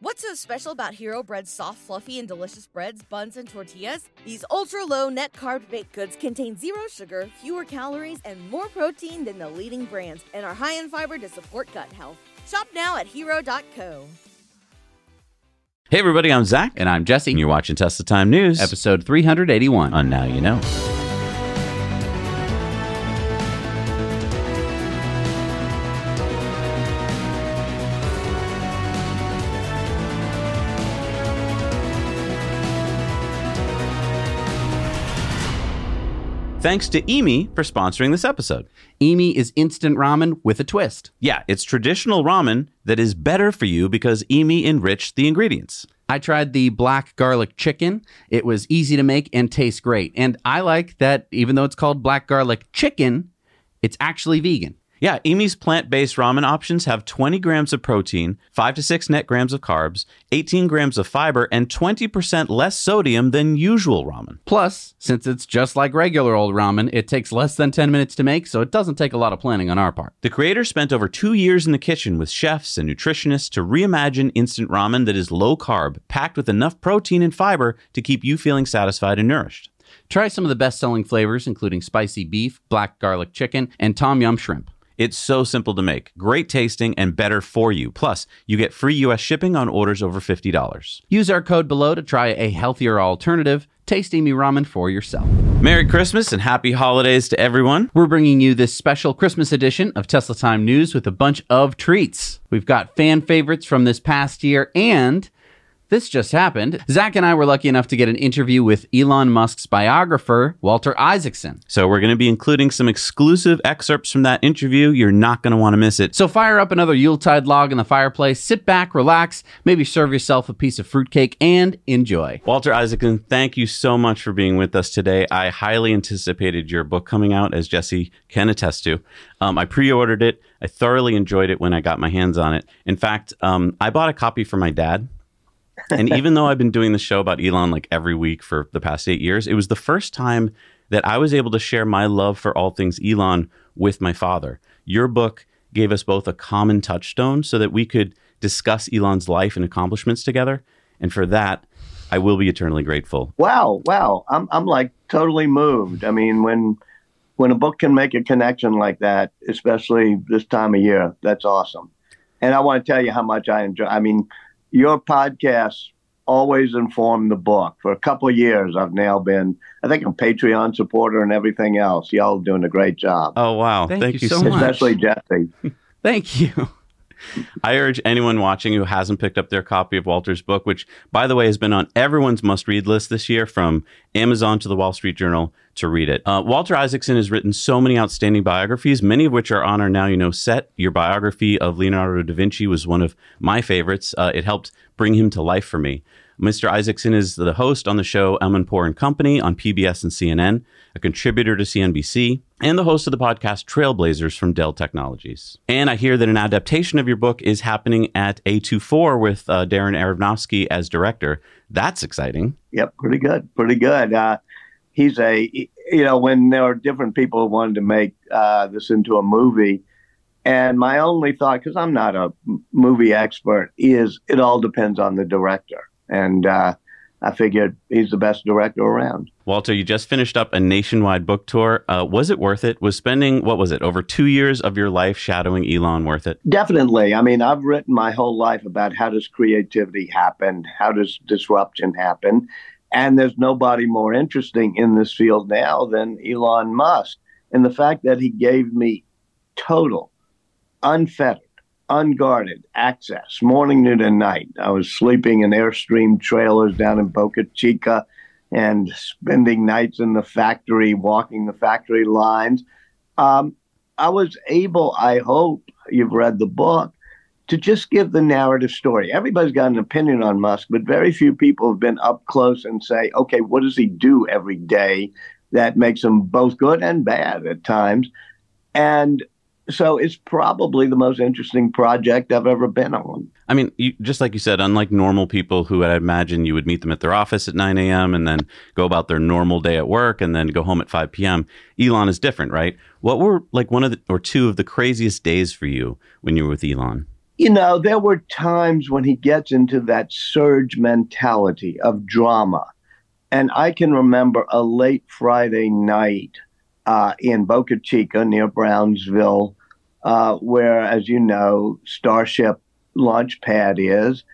What's so special about Hero Bread's soft, fluffy, and delicious breads, buns, and tortillas? These ultra low net carb baked goods contain zero sugar, fewer calories, and more protein than the leading brands, and are high in fiber to support gut health. Shop now at hero.co. Hey everybody, I'm Zach, And I'm Jesse. and you're watching Tesla Time News. Episode 381. on Now You Know. Thanks to immi for sponsoring this episode. immi is instant ramen with a twist. Yeah, it's traditional ramen that is better for you because immi enriched the ingredients. I tried the black garlic chicken. It was easy to make and tastes great. And I like that even though it's called black garlic chicken, it's actually vegan. Yeah, immi's plant based ramen options have 20 grams of protein, 5 to 6 net grams of carbs, 18 grams of fiber, and 20% less sodium than usual ramen. Plus, since it's just like regular old ramen, it takes less than 10 minutes to make, so it doesn't take a lot of planning on our part. The creator spent over two years in the kitchen with chefs and nutritionists to reimagine instant ramen that is low carb, packed with enough protein and fiber to keep you feeling satisfied and nourished. Try some of the best selling flavors, including spicy beef, black garlic chicken, and tom yum shrimp. It's so simple to make, great tasting, and better for you. Plus, you get free US shipping on orders over $50. Use our code below to try a healthier alternative. Taste immi ramen for yourself. Merry Christmas and happy holidays to everyone. We're bringing you this special Christmas edition of Tesla Time News with a bunch of treats. We've got fan favorites from this past year, and this just happened. Zach and I were lucky enough to get an interview with Elon Musk's biographer, Walter Isaacson. So, we're going to be including some exclusive excerpts from that interview. You're not going to want to miss it. So fire up another Yuletide log in the fireplace, sit back, relax, maybe serve yourself a piece of fruitcake, and enjoy. Walter Isaacson, thank you so much for being with us today. I highly anticipated your book coming out, as Jesse can attest to. Um, I pre ordered it. I thoroughly enjoyed it when I got my hands on it. In fact, um, I bought a copy for my dad. And even though I've been doing the show about Elon like every week for the past eight years, it was the first time that I was able to share my love for all things Elon with my father. Your book gave us both a common touchstone so that we could discuss Elon's life and accomplishments together. And for that, I will be eternally grateful. Wow, wow. I'm I'm like totally moved. I mean, when when a book can make a connection like that, especially this time of year, that's awesome. And I want to tell you how much I enjoy. I mean, your podcasts always inform the book. For a couple of years, I've now been, I think, a Patreon supporter and everything else. Y'all doing a great job, Oh, wow. Thank you so much. especially Jesse. Thank you. I urge anyone watching who hasn't picked up their copy of Walter's book, which, by the way, has been on everyone's must read list this year from Amazon to the Wall Street Journal, to read it. Uh, Walter Isaacson has written so many outstanding biographies, many of which are on our Now You Know set. Your biography of Leonardo da Vinci was one of my favorites. Uh, it helped bring him to life for me. Mr. Isaacson is the host on the show Amanpour and Company on PBS and CNN, a contributor to CNBC, and the host of the podcast Trailblazers from Dell Technologies. And I hear that an adaptation of your book is happening at A24 with uh, Darren Aronofsky as director. That's exciting. Yep, pretty good, pretty good. Uh, he's a, you know, when there are different people who wanted to make uh, this into a movie, and my only thought, because I'm not a movie expert, is it all depends on the director. And uh, I figured he's the best director around. Walter, you just finished up a nationwide book tour. Uh, was it worth it? Was spending, what was it, over two years of your life shadowing Elon worth it? Definitely. I mean, I've written my whole life about how does creativity happen, how does disruption happen, and there's nobody more interesting in this field now than Elon Musk. And the fact that he gave me total, unfettered, unguarded access, morning, noon, and night. I was sleeping in Airstream trailers down in Boca Chica and spending nights in the factory, walking the factory lines. Um, I was able, I hope you've read the book, to just give the narrative story. Everybody's got an opinion on Musk, but very few people have been up close and say, okay, what does he do every day that makes him both good and bad at times? And so it's probably the most interesting project I've ever been on. I mean, you, just like you said, unlike normal people who I imagine you would meet them at their office at 9 a.m. and then go about their normal day at work and then go home at 5 p.m., Elon is different, right? What were like one of the or two of the craziest days for you when you were with Elon? You know, there were times when he gets into that surge mentality of drama. And I can remember a late Friday night uh, in Boca Chica near Brownsville, uh, where, as you know, Starship launch pad is.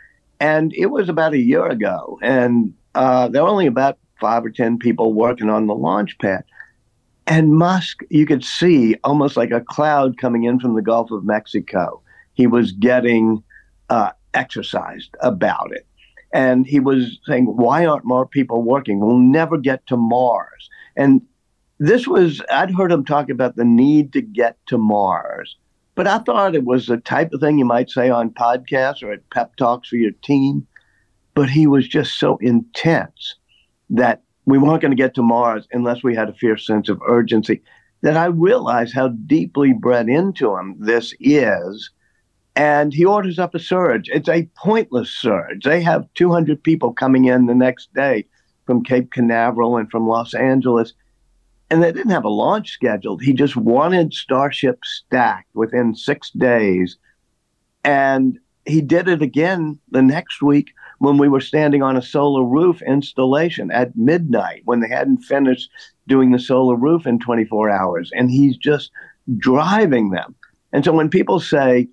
And it was about a year ago. And uh, there were only about five or 10 people working on the launch pad. And Musk, you could see almost like a cloud coming in from the Gulf of Mexico. He was getting uh, exercised about it. And he was saying, Why aren't more people working? We'll never get to Mars. And this was, I'd heard him talk about the need to get to Mars. But I thought it was the type of thing you might say on podcasts or at pep talks for your team. But he was just so intense that we weren't going to get to Mars unless we had a fierce sense of urgency. That I realized how deeply bred into him this is. And he orders up a surge. It's a pointless surge. They have 200 people coming in the next day from Cape Canaveral and from Los Angeles. And they didn't have a launch scheduled. He just wanted Starship stacked within six days. And he did it again the next week when we were standing on a solar roof installation at midnight when they hadn't finished doing the solar roof in 24 hours. And he's just driving them. And so when people say,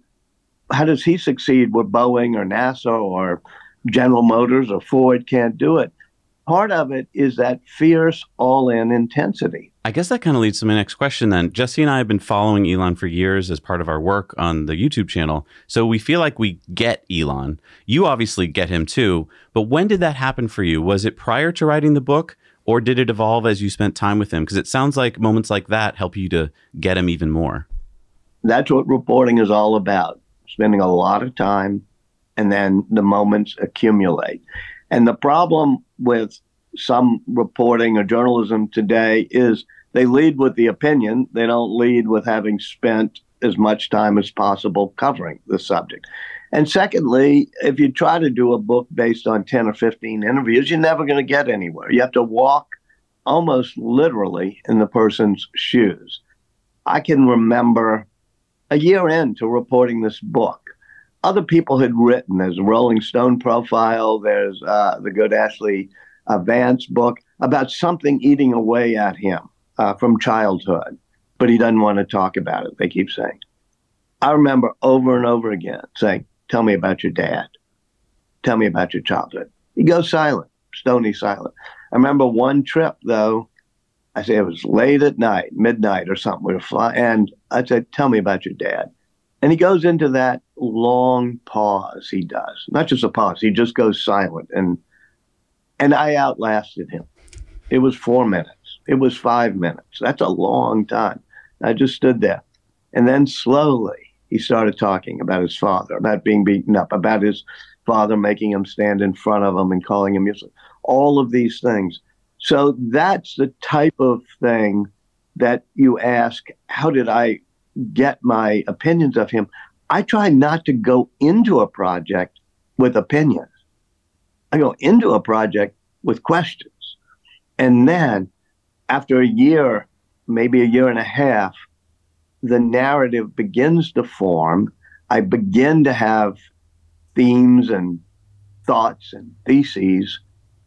how does he succeed where Boeing or NASA or General Motors or Ford can't do it? Part of it is that fierce all in intensity. I guess that kind of leads to my next question then. Jesse and I have been following Elon for years as part of our work on the YouTube channel. So we feel like we get Elon. You obviously get him too. But when did that happen for you? Was it prior to writing the book or did it evolve as you spent time with him? Because it sounds like moments like that help you to get him even more. That's what reporting is all about spending a lot of time and then the moments accumulate. And the problem with some reporting or journalism today is they lead with the opinion. They don't lead with having spent as much time as possible covering the subject. And secondly, if you try to do a book based on 10 or 15 interviews, you're never going to get anywhere. You have to walk almost literally in the person's shoes. I can remember a year into reporting this book, other people had written. There's a Rolling Stone profile, there's uh, the good Ashley uh, Vance book about something eating away at him uh, from childhood, but he doesn't want to talk about it, they keep saying. I remember over and over again saying, Tell me about your dad. Tell me about your childhood. He goes silent, stony silent. I remember one trip, though, I say it was late at night, midnight or something. We were flying, and I said, Tell me about your dad. And he goes into that long pause he does. Not just a pause, he just goes silent. And and I outlasted him. It was four minutes. It was five minutes. That's a long time. I just stood there. And then slowly he started talking about his father, about being beaten up, about his father making him stand in front of him and calling him useless, all of these things. So that's the type of thing that you ask, how did I get my opinions of him? I try not to go into a project with opinions. I go into a project with questions. And then after a year, maybe a year and a half, the narrative begins to form. I begin to have themes and thoughts and theses.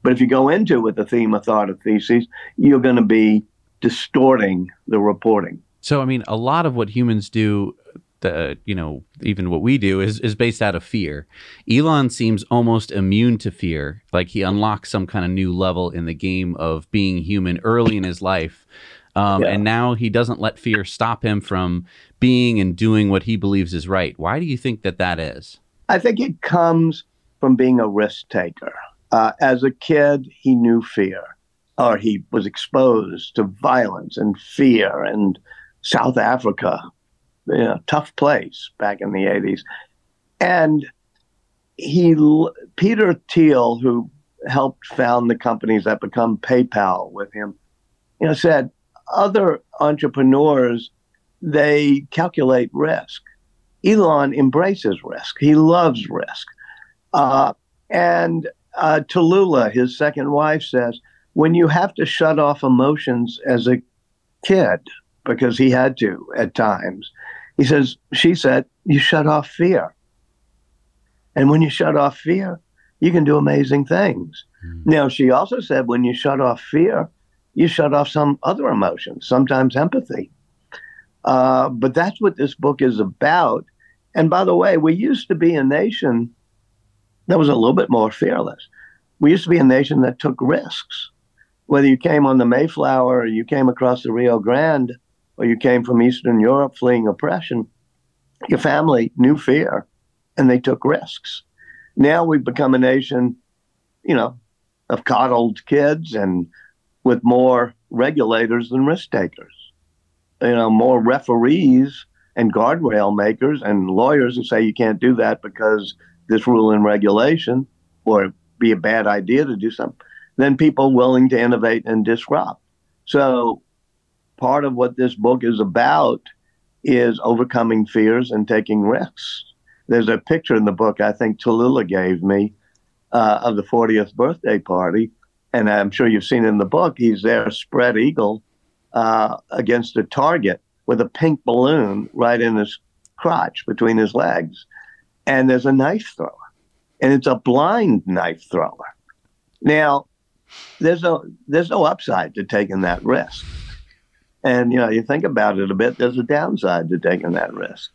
But if you go into it with a theme, a thought, a thesis, you're going to be distorting the reporting. So, I mean, a lot of what humans do the you know even what we do is is based out of fear. Elon seems almost immune to fear, like he unlocks some kind of new level in the game of being human early in his life. Um, yeah. And now he doesn't let fear stop him from being and doing what he believes is right. Why do you think that that is? I think it comes from being a risk taker. Uh, as a kid, he knew fear, or he was exposed to violence and fear and South Africa you know, tough place back in the 80s. And he, Peter Thiel, who helped found the companies that become PayPal with him, you know, said other entrepreneurs, they calculate risk. Elon embraces risk. He loves risk. Uh, and uh, Talulah, his second wife, says, when you have to shut off emotions as a kid, because he had to at times, he says, she said, you shut off fear. And when you shut off fear, you can do amazing things. Mm. Now, she also said when you shut off fear, you shut off some other emotions, sometimes empathy. Uh, but that's what this book is about. And by the way, we used to be a nation that was a little bit more fearless. We used to be a nation that took risks. Whether you came on the Mayflower or you came across the Rio Grande or you came from Eastern Europe fleeing oppression, your family knew fear and they took risks. Now we've become a nation, you know, of coddled kids and with more regulators than risk takers. You know, more referees and guardrail makers and lawyers who say you can't do that because this rule and regulation or be a bad idea to do something than people willing to innovate and disrupt. So part of what this book is about is overcoming fears and taking risks. There's a picture in the book I think Talulah gave me uh, of the 40th birthday party, and I'm sure you've seen in the book. He's there, spread eagle, uh, against a target with a pink balloon right in his crotch between his legs, and there's a knife thrower, and it's a blind knife thrower. Now, there's no there's no upside to taking that risk. And you know, you think about it a bit, there's a downside to taking that risk.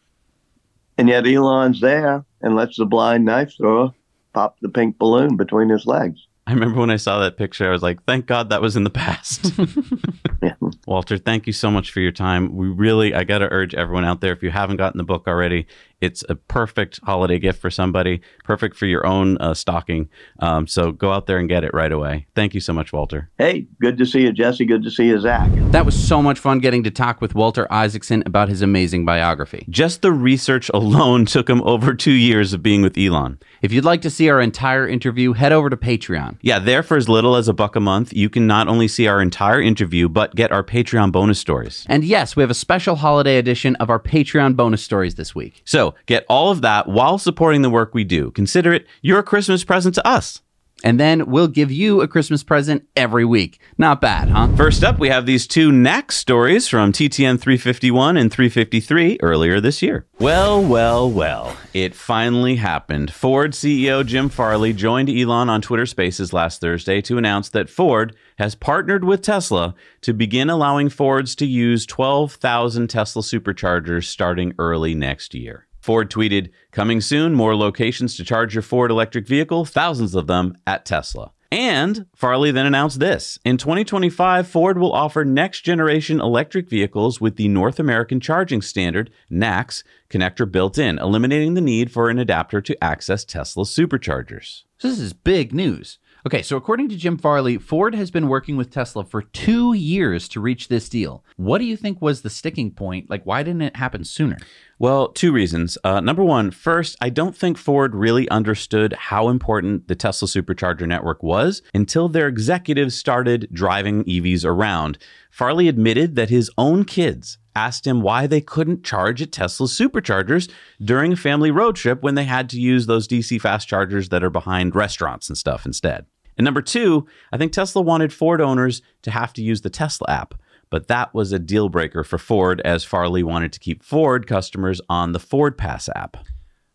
And yet Elon's there and lets the blind knife thrower pop the pink balloon between his legs. I remember when I saw that picture, I was like, thank God that was in the past. yeah. Walter, thank you so much for your time. We really, I got to urge everyone out there, if you haven't gotten the book already, it's a perfect holiday gift for somebody, perfect for your own uh, stocking. Um, so go out there and get it right away. Thank you so much, Walter. Hey, good to see you, Jesse. Good to see you, Zach. That was so much fun getting to talk with Walter Isaacson about his amazing biography. Just the research alone took him over two years of being with Elon. If you'd like to see our entire interview, head over to Patreon. Yeah, there for as little as a buck a month, you can not only see our entire interview, but get our Patreon bonus stories. And yes, we have a special holiday edition of our Patreon bonus stories this week. So get all of that while supporting the work we do. Consider it your Christmas present to us. And then we'll give you a Christmas present every week. Not bad, huh? First up, we have these two NACS stories from TTN 351 and 353 earlier this year. Well, well, well. It finally happened. Ford CEO Jim Farley joined Elon on Twitter Spaces last Thursday to announce that Ford has partnered with Tesla to begin allowing Fords to use 12,000 Tesla superchargers starting early next year. Ford tweeted, Coming soon, more locations to charge your Ford electric vehicle, thousands of them at Tesla. And Farley then announced this. In 2025, Ford will offer next generation electric vehicles with the North American Charging Standard, NACS, connector built in, eliminating the need for an adapter to access Tesla superchargers. This is big news. Okay, so according to Jim Farley, Ford has been working with Tesla for two years to reach this deal. What do you think was the sticking point? Like, why didn't it happen sooner? Well, two reasons. Uh, number one, first, I don't think Ford really understood how important the Tesla supercharger network was until their executives started driving EVs around. Farley admitted that his own kids asked him why they couldn't charge at Tesla's superchargers during a family road trip when they had to use those DC fast chargers that are behind restaurants and stuff instead. And number two, I think Tesla wanted Ford owners to have to use the Tesla app, but that was a deal breaker for Ford as Farley wanted to keep Ford customers on the Ford Pass app.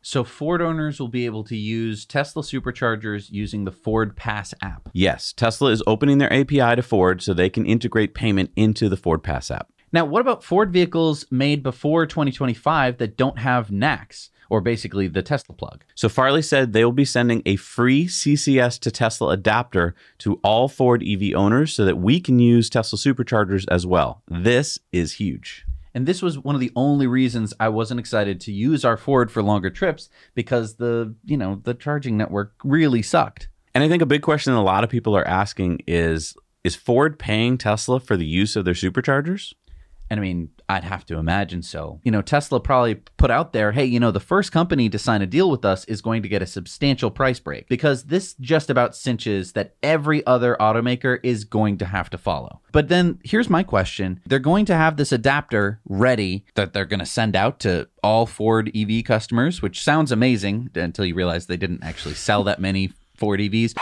So Ford owners will be able to use Tesla superchargers using the Ford Pass app. Yes, Tesla is opening their API to Ford so they can integrate payment into the Ford Pass app. Now, what about Ford vehicles made before 2025 that don't have NACS? Or basically the Tesla plug. So Farley said they will be sending a free CCS to Tesla adapter to all Ford EV owners so that we can use Tesla superchargers as well. This is huge. And this was one of the only reasons I wasn't excited to use our Ford for longer trips because the, you know, the charging network really sucked. And I think a big question a lot of people are asking is is Ford paying Tesla for the use of their superchargers? And I mean, I'd have to imagine so. You know, Tesla probably put out there, hey, you know, the first company to sign a deal with us is going to get a substantial price break because this just about cinches that every other automaker is going to have to follow. But then here's my question they're going to have this adapter ready that they're going to send out to all Ford EV customers, which sounds amazing until you realize they didn't actually sell that many Ford EVs.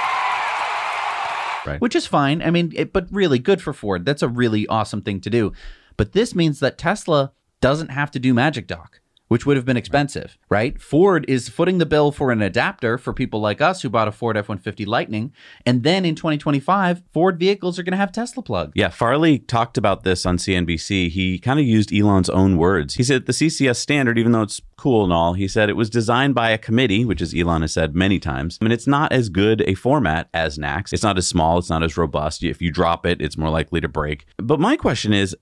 Right. Which is fine. I mean, it, but really good for Ford. That's a really awesome thing to do. But this means that Tesla doesn't have to do Magic Dock, which would have been expensive, right? Ford is footing the bill for an adapter for people like us who bought a Ford F 150 Lightning. And then in 2025, Ford vehicles are going to have Tesla plug. Yeah, Farley talked about this on CNBC. He kind of used Elon's own words. He said the CCS standard, even though it's cool and all, he said it was designed by a committee, which is Elon has said many times. I mean, it's not as good a format as NACS. It's not as small, it's not as robust. If you drop it, it's more likely to break. But my question is,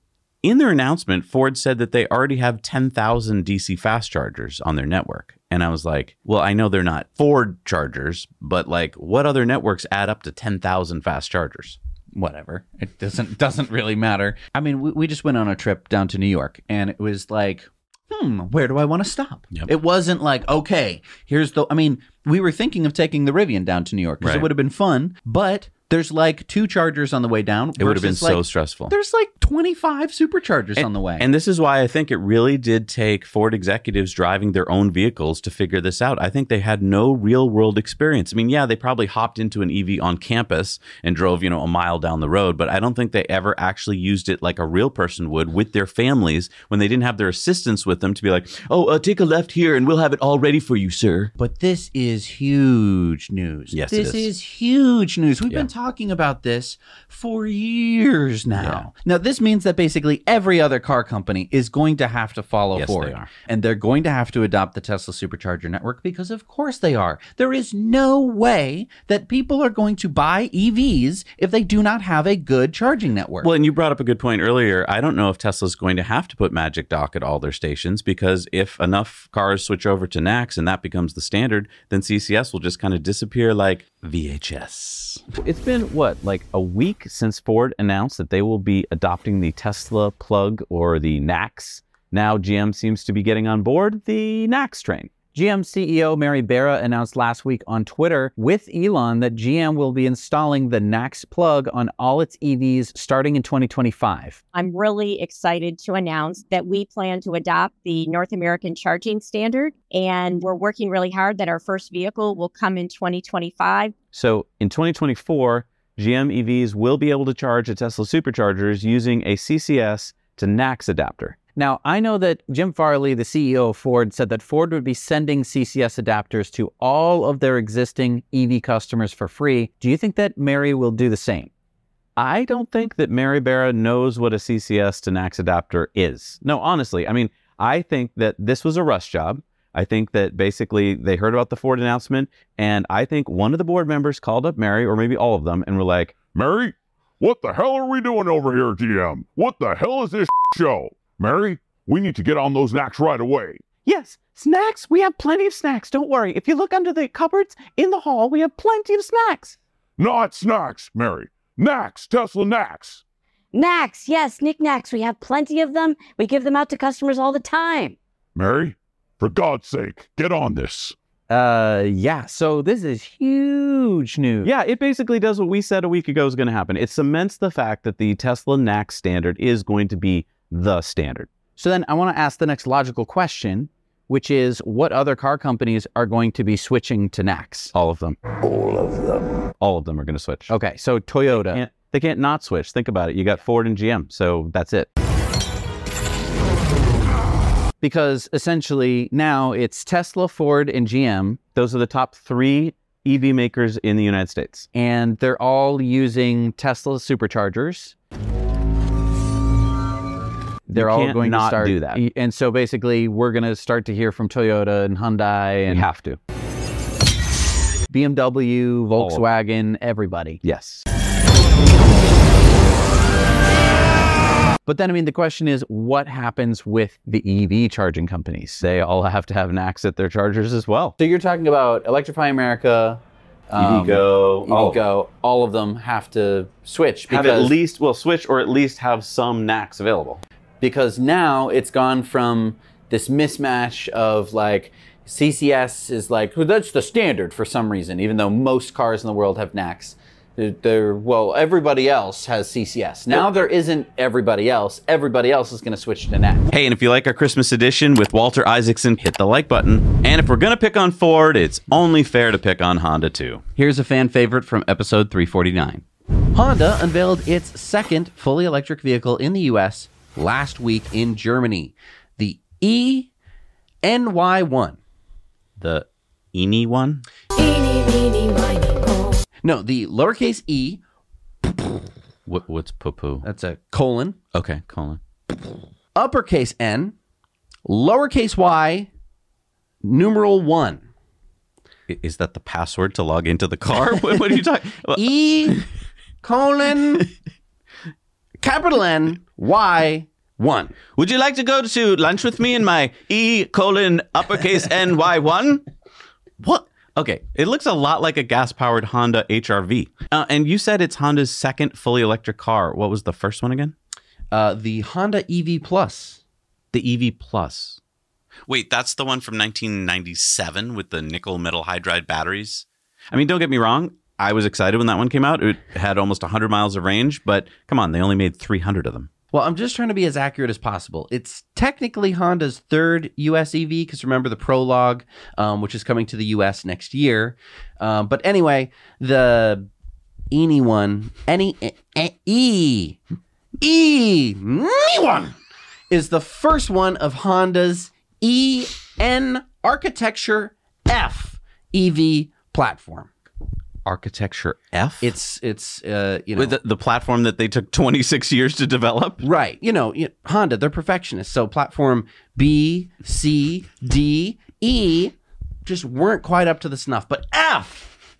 in their announcement, Ford said that they already have 10,000 DC fast chargers on their network. And I was like, well, I know they're not Ford chargers, but like what other networks add up to 10,000 fast chargers? Whatever. It doesn't doesn't really matter. I mean, we, we just went on a trip down to New York and it was like, hmm, where do I want to stop? Yep. It wasn't like, okay, here's the I mean, we were thinking of taking the Rivian down to New York because it would have been fun, but there's like two chargers on the way down. It would have been versus, so stressful. There's like 25 superchargers on the way. And this is why I think it really did take Ford executives driving their own vehicles to figure this out. I think they had no real world experience. I mean, yeah, they probably hopped into an EV on campus and drove, you know, a mile down the road, but I don't think they ever actually used it like a real person would with their families when they didn't have their assistants with them to be like, oh, uh, take a left here and we'll have it all ready for you, sir. But this is huge news. Yes, this is. is huge news. We've Yeah. been talking about this for years now. Now, this means that basically every other car company is going to have to follow Yes, Ford, they are. and they're going to have to adopt the Tesla Supercharger network because, of course, they are. There is no way that people are going to buy EVs if they do not have a good charging network. Well, and you brought up a good point earlier. I don't know if Tesla's going to have to put Magic Dock at all their stations because if enough cars switch over to NACS and that becomes the standard, then CCS will just kind of disappear like VHS. It's been what, like a week since Ford announced that they will be adopting the Tesla plug or the NACS. Now GM seems to be getting on board the NACS train. GM CEO Mary Barra announced last week on Twitter with Elon that GM will be installing the NACS plug on all its EVs starting in 2025. I'm really excited to announce that we plan to adopt the North American charging standard, and we're working really hard that our first vehicle will come in 2025. So in 2024, GM EVs will be able to charge at Tesla superchargers using a CCS to NACS adapter. Now, I know that Jim Farley, the CEO of Ford, said that Ford would be sending CCS adapters to all of their existing EV customers for free. Do you think that Mary will do the same? I don't think that Mary Barra knows what a CCS to NACS adapter is. No, honestly, I mean, I think that this was a rush job. I think that basically they heard about the Ford announcement, and I think one of the board members called up Mary, or maybe all of them, and were like, Mary, what the hell are we doing over here, GM? What the hell is this show? Mary, we need to get on those knacks right away. Yes, snacks. We have plenty of snacks. Don't worry. If you look under the cupboards in the hall, we have plenty of snacks. Not snacks, Mary. Knacks, Tesla knacks. Knacks, yes, knickknacks. We have plenty of them. We give them out to customers all the time. Mary, for God's sake, get on this. Uh, yeah. So this is huge news. Yeah, it basically does what we said a week ago is going to happen. It cements the fact that the Tesla NACS standard is going to be the standard. So then I want to ask the next logical question, which is what other car companies are going to be switching to NACS? All of them. All of them. All of them are going to switch. Okay, so Toyota. Can't- they can't not switch. Think about it. You got Ford and GM, so that's it. because essentially now it's Tesla, Ford, and GM, Those are the top three EV makers in the United States. and they're all using Tesla superchargers. They're all can't going to start do that. and so basically we're going to start to hear from Toyota and Hyundai We and have to. BMW, All of. Volkswagen, everybody. Yes. But then I mean the question is what happens with the EV charging companies? They all have to have NACS at their chargers as well. So you're talking about Electrify America, um, EVgo, all- EVgo, all of them have to switch have at least well switch or at least have some NACS available. Because now it's gone from this mismatch of like CCS is like well, that's the standard for some reason, even though most cars in the world have NACS. They're, they're- well, everybody else has CCS. Now there isn't everybody else. Everybody else is going to switch to NACS. Hey, and if you like our Christmas edition with Walter Isaacson, hit the like button. And if we're going to pick on Ford, it's only fair to pick on Honda too. Here's a fan favorite from episode 349. Honda unveiled its second fully electric vehicle in the US last week in Germany, the ENY1. The Eeny one? No, the lowercase e, What, what's poo-poo? that's a colon, Okay, colon. uppercase N, lowercase y, numeral 1. I- Is that the password to log into the car? what, what are you talking? Well, E colon capital N Y 1. Would you like to go to lunch with me in my E colon uppercase N Y one? What? Okay, it looks a lot like a gas-powered Honda HRV. Uh, and you said it's Honda's second fully electric car. What was the first one again? Uh, the Honda EV Plus. The EV Plus. Wait, that's the one from 1997 with the nickel metal hydride batteries. I mean, don't get me wrong. I was excited when that one came out. It had almost 100 miles of range, but come on, they only made 300 of them. Well, I'm just trying to be as accurate as possible. It's technically Honda's third US EV because remember the Prologue, um, which is coming to the US next year. Um, but anyway, the Eni one, any e e one is the first one of Honda's E N Architecture F EV platform. Architecture F? It's it's uh, you know With the, the platform that they took 26 years to develop? Right. You know, you- Honda, they're perfectionists. So platform B, C, D, E just weren't quite up to the snuff. But F,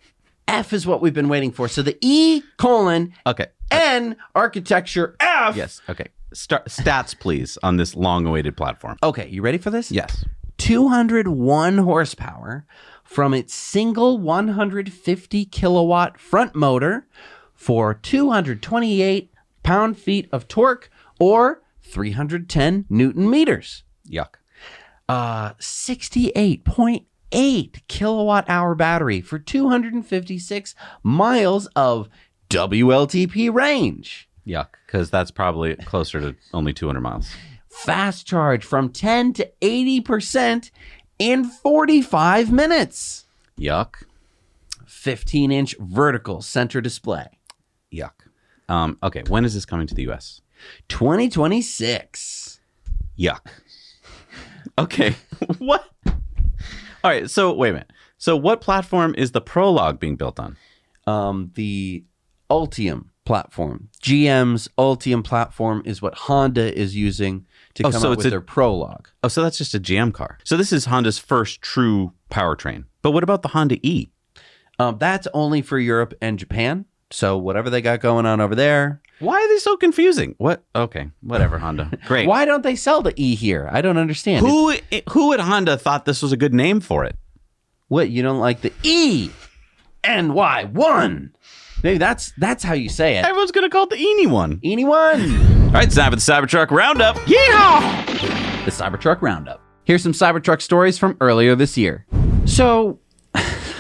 F is what we've been waiting for. So the E colon Okay. N architecture F. Yes. Okay. Start, stats, please, on this long awaited platform. Okay, you ready for this? Yes. 201 horsepower from its single 150 kilowatt front motor for 228 pound feet of torque or 310 newton meters. Yuck. Uh, 68.8 kilowatt hour battery for 256 miles of WLTP range. Yuck. Because that's probably closer to only 200 miles. Fast charge from 10 to 80% in 45 minutes. Yuck. 15 inch vertical center display. Yuck. Um, okay. When is this coming to the US? 2026. Yuck. Okay. what? All right. So, wait a minute. So, what platform is the Prologue being built on? Um, the Ultium platform, GM's Ultium platform, is what Honda is using to Oh, come so it's with a- their Prologue. Oh, so that's just a GM car. So, this is Honda's first true powertrain. But what about the Honda E? Um, that's only for Europe and Japan. So whatever they got going on over there. Why are they so confusing? What? Okay. Whatever, Honda. Great. Why don't they sell the E here? I don't understand. Who, who at Honda thought this was a good name for it? What you don't like the E N Y one? Maybe that's that's how you say it. Everyone's going to call it the Eeny one. Anyone? All right, it's time for the Cybertruck Roundup. Yeehaw! the Cybertruck Roundup. Here's some Cybertruck stories from earlier this year. So,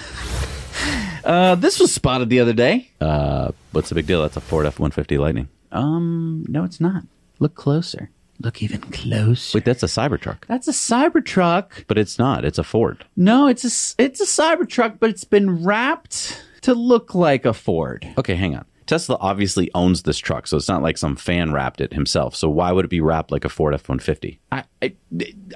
uh, this was spotted the other day. Uh, what's the big deal? That's a Ford F-150 Lightning. Um, no, it's not. Look closer. Look even closer. Wait, that's a Cybertruck. That's a Cybertruck. But it's not. It's a Ford. No, it's a it's a Cybertruck, but it's been wrapped to look like a Ford. Okay, hang on. Tesla obviously owns this truck, so it's not like some fan wrapped it himself. So why would it be wrapped like a Ford F-150? I, I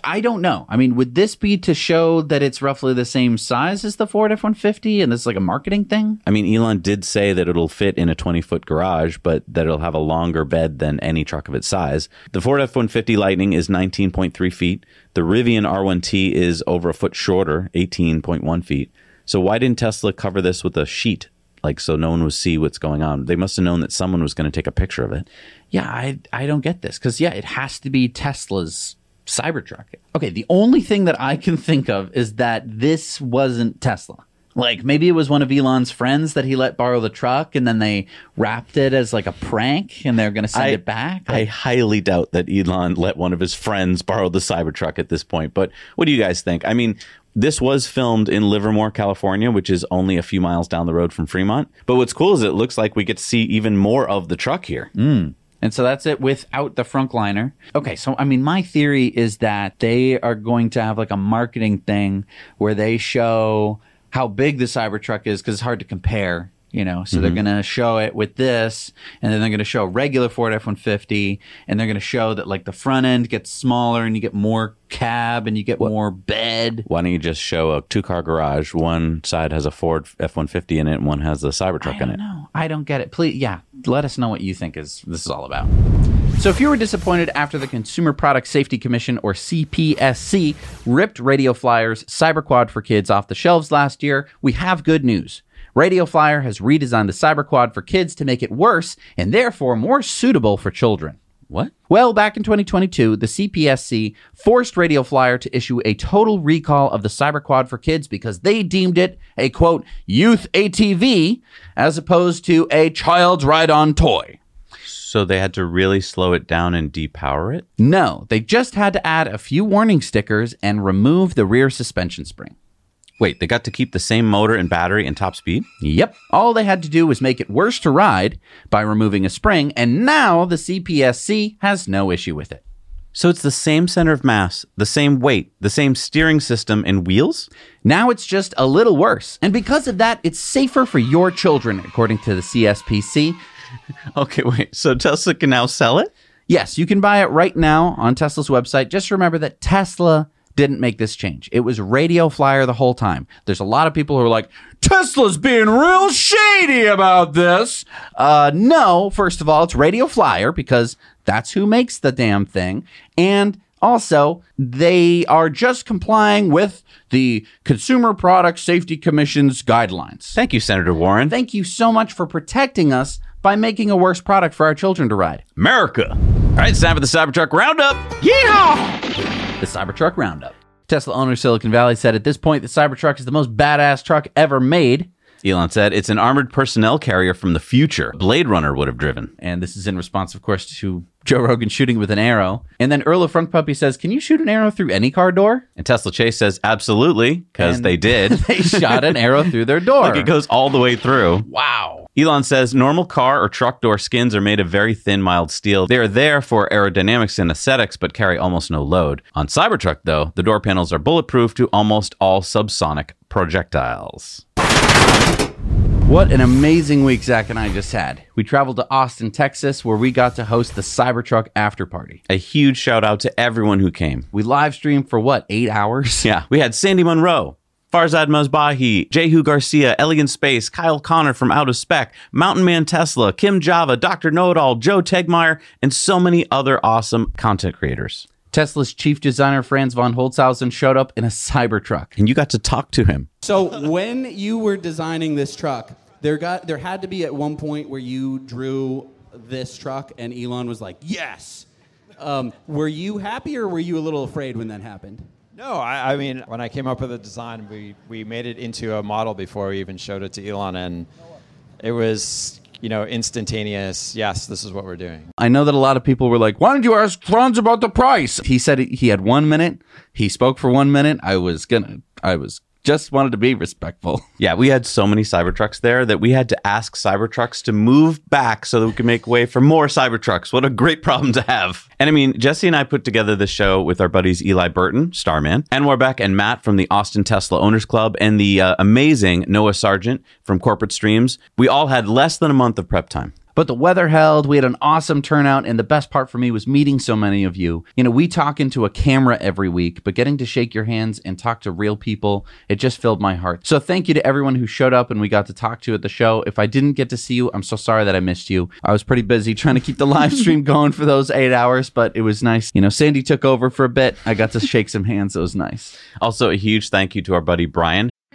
I don't know. I mean, would this be to show that it's roughly the same size as the Ford F150, and this is like a marketing thing? I mean, Elon did say that it'll fit in a 20 foot garage, but that it'll have a longer bed than any truck of its size. The Ford F 150 Lightning is 19.3 feet. The Rivian R1T is over a foot shorter, 18.1 feet. So why didn't Tesla cover this with a sheet? Like, so no one would see what's going on. They must have known that someone was going to take a picture of it. Yeah, I I don't get this because yeah, it has to be Tesla's Cybertruck. Okay, the only thing that I can think of is that this wasn't Tesla. Like maybe it was one of Elon's friends that he let borrow the truck, and then they wrapped it as like a prank, and they're going to send I- it back. I highly doubt that Elon let one of his friends borrow the Cybertruck at this point. But what do you guys think? I mean, this was filmed in Livermore, California, which is only a few miles down the road from Fremont. But what's cool is it looks like we get to see even more of the truck here. Mm. And so that's it without the Frontliner. Okay, so I mean, my theory is that they are going to have like a marketing thing where they show how big the Cybertruck is because it's hard to compare. You know, so they're mm-hmm. going to show it with this, and then they're going to show a regular Ford F one fifty, and they're going to show that like the front end gets smaller, and you get more cab, and you get more bed. Why don't you just show a two car garage? One side has a Ford F 150 in it, and one has a Cybertruck in it. know. I don't get it. Please, yeah, let us know what you think is this is all about. So, if you were disappointed after the Consumer Product Safety Commission, or CPSC, ripped Radio Flyer's CyberQuad for Kids off the shelves last year, we have good news. Radio Flyer has redesigned the CyberQuad for kids to make it worse and therefore more suitable for children. What? Well, back in 2022, the CPSC forced Radio Flyer to issue a total recall of the CyberQuad for kids because they deemed it a quote, youth ATV, as opposed to a child's ride on toy. So they had to really slow it down and depower it? No, they just had to add a few warning stickers and remove the rear suspension spring. Wait, they got to keep the same motor and battery and top speed? Yep. All they had to do was make it worse to ride by removing a spring, and now the CPSC has no issue with it. So it's the same center of mass, the same weight, the same steering system and wheels? Now it's just a little worse. And because of that, it's safer for your children, according to the CSPC. Okay, wait. So Tesla can now sell it? Yes, you can buy it right now on Tesla's website. Just remember that Tesla didn't make this change. It was Radio Flyer the whole time. There's a lot of people who are like, Tesla's being real shady about this. Uh, no, first of all, it's Radio Flyer because that's who makes the damn thing. And also, they are just complying with the Consumer Product Safety Commission's guidelines. Thank you, Senator Warren. Thank you so much for protecting us by making a worse product for our children to ride. America. All right, it's time for the Cybertruck Roundup. Yeehaw! The Cybertruck Roundup. Tesla owner Silicon Valley said at this point the Cybertruck is the most badass truck ever made. Elon said it's an armored personnel carrier from the future. Blade Runner would have driven. And this is in response, of course, to Joe Rogan shooting with an arrow. And then Earl of FrunkPuppy says, Can you shoot an arrow through any car door? And Tesla Chase says absolutely, because they did. they shot an arrow through their door. Look, it goes all the way through. wow. Elon says normal car or truck door skins are made of very thin, mild steel. They are there for aerodynamics and aesthetics, but carry almost no load. On Cybertruck, though, the door panels are bulletproof to almost all subsonic projectiles. What an amazing week Zach and I just had. We traveled to Austin, Texas, where we got to host the Cybertruck after party. A huge shout out to everyone who came. We live streamed for what, eight hours? Yeah, we had Sandy Munro, Farzad Mesbahi, Jehu Garcia, Ellie in Space, Kyle Conner from Out of Spec, Mountain Man Tesla, Kim Java, Dr. Know It All, Joe Tegtmeyer, and so many other awesome content creators. Tesla's chief designer Franz von Holzhausen showed up in a Cybertruck. And you got to talk to him. So when you were designing this truck, there got there had to be at one point where you drew this truck and Elon was like, "Yes." Um, were you happy or were you a little afraid when that happened? No, I, I mean, when I came up with the design, we, we made it into a model before we even showed it to Elon, and it was, you know, instantaneous. Yes, this is what we're doing. I know that a lot of people were like, "Why didn't you ask Franz about the price?" He said he had one minute. He spoke for one minute. I was gonna. I was just wanted to be respectful. Yeah, we had so many Cybertrucks there that we had to ask Cybertrucks to move back so that we could make way for more Cybertrucks. What a great problem to have. And I mean, Jesse and I put together this show with our buddies Eli Burton, Starman, Anwar Beck, and Matt from the Austin Tesla Owners Club, and the uh, amazing Noah Sargent from Corporate Streams. We all had less than a month of prep time. But the weather held. We had an awesome turnout, and the best part for me was meeting so many of you. You know, we talk into a camera every week, but getting to shake your hands and talk to real people, it just filled my heart. So thank you to everyone who showed up and we got to talk to at the show. If I didn't get to see you, I'm so sorry that I missed you. I was pretty busy trying to keep the live stream going for those eight hours, but it was nice. You know, Sandy took over for a bit. I got to shake some hands. It was nice. Also, a huge thank you to our buddy Brian.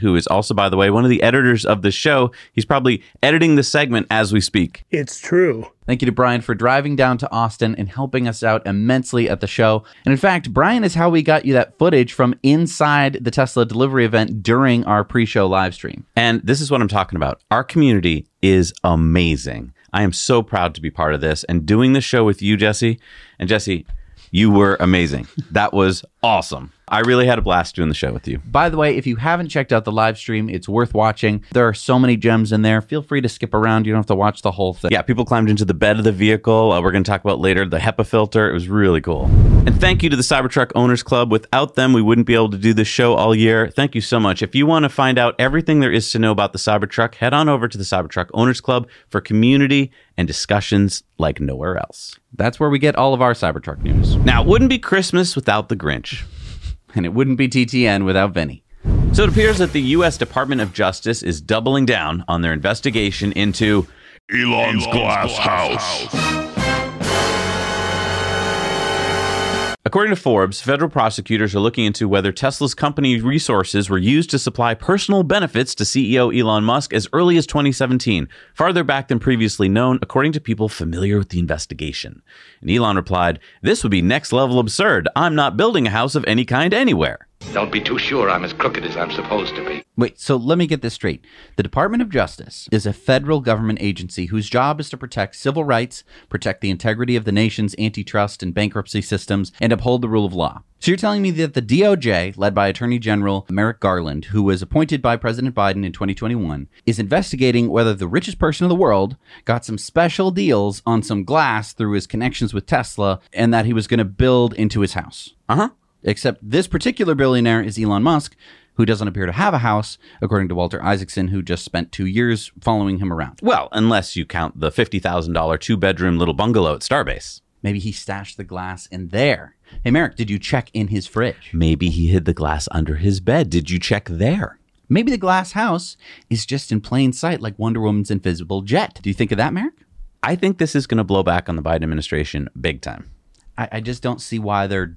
Who is also, by the way, one of the editors of the show. He's probably editing the segment as we speak. It's true. Thank you to Brian for driving down to Austin and helping us out immensely at the show. And in fact, Brian is how we got you that footage from inside the Tesla delivery event during our pre show live stream. And this is what I'm talking about. Our community is amazing. I am so proud to be part of this and doing the show with you, Jesse. And Jesse, you were amazing. That was awesome. I really had a blast doing the show with you. By the way, if you haven't checked out the live stream, it's worth watching. There are so many gems in there. Feel free to skip around. You don't have to watch the whole thing. Yeah, people climbed into the bed of the vehicle. Uh, we're going to talk about later the HEPA filter. It was really cool. And thank you to the Cybertruck Owners Club. Without them, we wouldn't be able to do this show all year. Thank you so much. If you want to find out everything there is to know about the Cybertruck, head on over to the Cybertruck Owners Club for community and discussions like nowhere else. That's where we get all of our Cybertruck news. Now, it wouldn't be Christmas without the Grinch. And it wouldn't be TTN without Vinny. So it appears that the U.S. Department of Justice is doubling down on their investigation into Elon's, glass, house. According to Forbes, federal prosecutors are looking into whether Tesla's company resources were used to supply personal benefits to CEO Elon Musk as early as 2017, farther back than previously known, according to people familiar with the investigation. And Elon replied, This would be next level absurd. I'm not building a house of any kind anywhere. Don't be too sure I'm as crooked as I'm supposed to be. Wait, so let me get this straight. The Department of Justice is a federal government agency whose job is to protect civil rights, protect the integrity of the nation's antitrust and bankruptcy systems, and uphold the rule of law. So you're telling me that the DOJ, led by Attorney General Merrick Garland, who was appointed by President Biden in 2021, is investigating whether the richest person in the world got some special deals on some glass through his connections with Tesla and that he was going to build into his house. Uh huh. Except this particular billionaire is Elon Musk, who doesn't appear to have a house, according to Walter Isaacson, who just spent two years following him around. Well, unless you count the $50,000 two bedroom little bungalow at Starbase. Maybe he stashed the glass in there. Hey, Merrick, did you check in his fridge? Maybe he hid the glass under his bed. Did you check there? Maybe the glass house is just in plain sight like Wonder Woman's invisible jet. Do you think of that, Merrick? I think this is going to blow back on the Biden administration big time. I, I just don't see why they're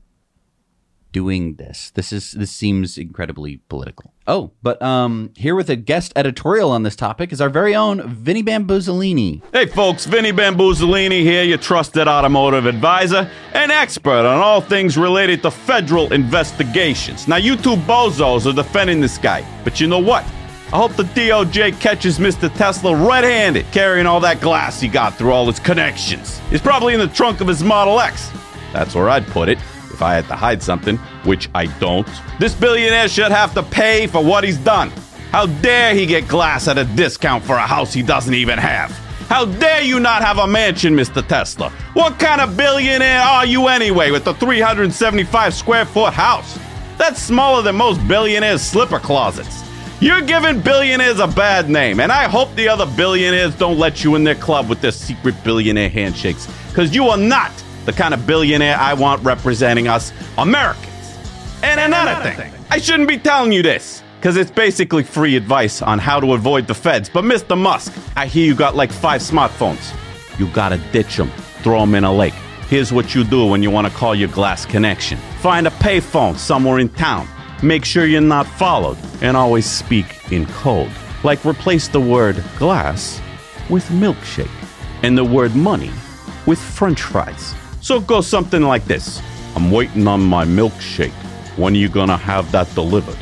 doing this. This is this seems incredibly political. Oh, but um, here with a guest editorial on this topic is our very own Vinny Bamboozolini. Hey folks, Vinny Bamboozolini here, your trusted automotive advisor and expert on all things related to federal investigations. Now you two bozos are defending this guy, but you know what? I hope the DOJ catches Mr. Tesla red-handed, carrying all that glass he got through all his connections. He's probably in the trunk of his Model X. That's where I'd put it if I had to hide something, which I don't. This billionaire should have to pay for what he's done. How dare he get glass at a discount for a house he doesn't even have? How dare you not have a mansion, Mr. Tesla? What kind of billionaire are you anyway with the 375 square foot house? That's smaller than most billionaires' slipper closets. You're giving billionaires a bad name, and I hope the other billionaires don't let you in their club with their secret billionaire handshakes, because you are not the kind of billionaire I want representing us Americans. And another thing, I shouldn't be telling you this, because it's basically free advice on how to avoid the feds. But Mr. Musk, I hear you got like five smartphones. You gotta ditch them, throw them in a lake. Here's what you do when you want to call your glass connection find a payphone somewhere in town. Make sure you're not followed, and always speak in code. Like replace the word glass with milkshake, and the word money with french fries. So it goes something like this I'm waiting on my milkshake. When are you gonna have that delivered?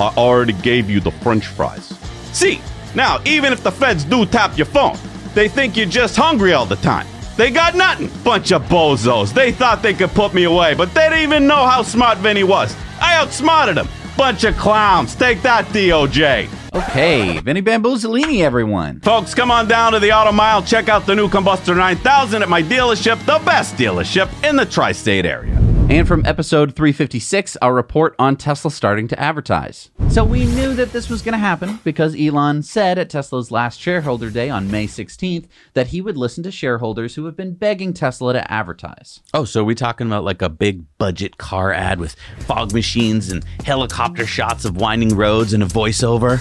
I already gave you the french fries. See, now, even if the feds do tap your phone, they think you're just hungry all the time. They got nothing. Bunch of bozos. They thought they could put me away, but they didn't even know how smart Vinny was. I outsmarted them. Bunch of clowns. Take that, DOJ. Okay, Vinny Bamboozolini, everyone. Folks, come on down to the Auto Mile. Check out the new Combustor 9000 at my dealership, the best dealership in the tri state area. And from episode 356, our report on Tesla starting to advertise. So we knew that this was going to happen because Elon said at Tesla's last shareholder day on May 16th that he would listen to shareholders who have been begging Tesla to advertise. Oh, so are we talking about like a big budget car ad with fog machines and helicopter shots of winding roads and a voiceover?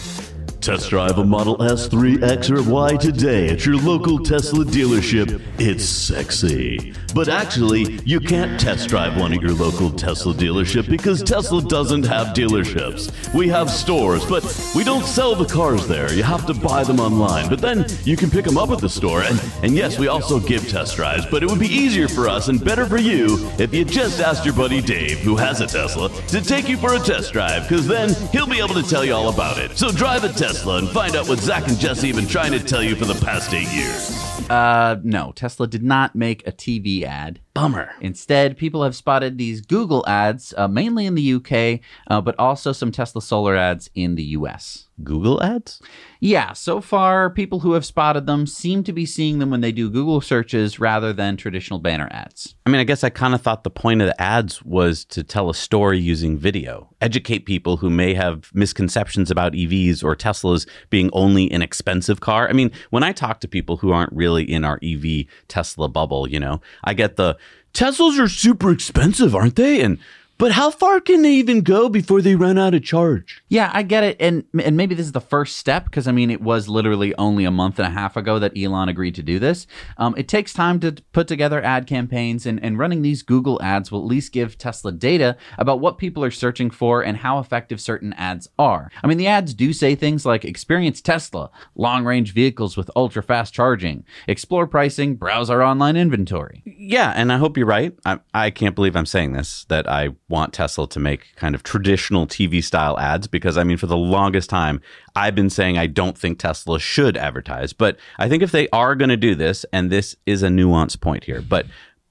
Test drive a Model S, 3, X, or Y today at your local Tesla dealership. It's sexy. But actually, you can't test drive one at your local Tesla dealership because Tesla doesn't have dealerships. We have stores, but we don't sell the cars there. You have to buy them online. But then you can pick them up at the store. And, and yes, we also give test drives, but it would be easier for us and better for you if you just asked your buddy Dave, who has a Tesla, to take you for a test drive, because then he'll be able to tell you all about it. So drive a test Tesla and find out what Zach and Jesse have been trying to tell you for the past eight years. Uh, no, Tesla did not make a TV ad. Bummer. Instead, people have spotted these Google ads, uh, mainly in the UK, uh, but also some Tesla solar ads in the US. Google ads? Yeah, so far, people who have spotted them seem to be seeing them when they do Google searches rather than traditional banner ads. I mean, I guess I kind of thought the point of the ads was to tell a story using video, educate people who may have misconceptions about EVs or Teslas being only an expensive car. I mean, when I talk to people who aren't really in our EV Tesla bubble, you know, I get the Teslas are super expensive, aren't they? And but how far can they even go before they run out of charge? Yeah, I get it, and and maybe this is the first step because I mean it was literally only a month and a half ago that Elon agreed to do this. Um, it takes time to put together ad campaigns, and and running these Google ads will at least give Tesla data about what people are searching for and how effective certain ads are. I mean the ads do say things like experience Tesla, long range vehicles with ultra fast charging, explore pricing, browse our online inventory. Yeah, and I hope you're right. I, I can't believe I'm saying this that I want Tesla to make kind of traditional TV style ads because I mean, for the longest time, I've been saying I don't think Tesla should advertise. But I think if they are going to do this, and this is a nuance point here, but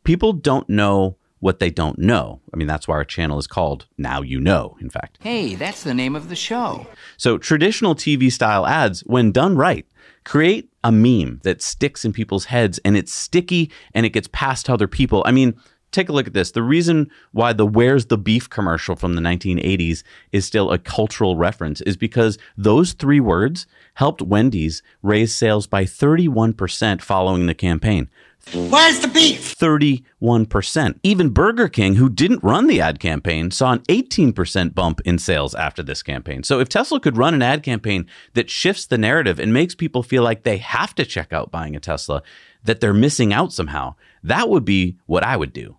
people don't know what they don't know. I mean, that's why our channel is called Now You Know, in fact. Hey, that's the name of the show. So, traditional TV style ads, when done right, create a meme that sticks in people's heads and it's sticky and it gets passed to other people. I mean, take a look at this. The reason why the Where's the Beef commercial from the 1980s is still a cultural reference is because those three words helped Wendy's raise sales by 31% following the campaign. Where's the beef? 31%. Even Burger King, who didn't run the ad campaign, saw an 18% bump in sales after this campaign. So if Tesla could run an ad campaign that shifts the narrative and makes people feel like they have to check out buying a Tesla, that they're missing out somehow, that would be what I would do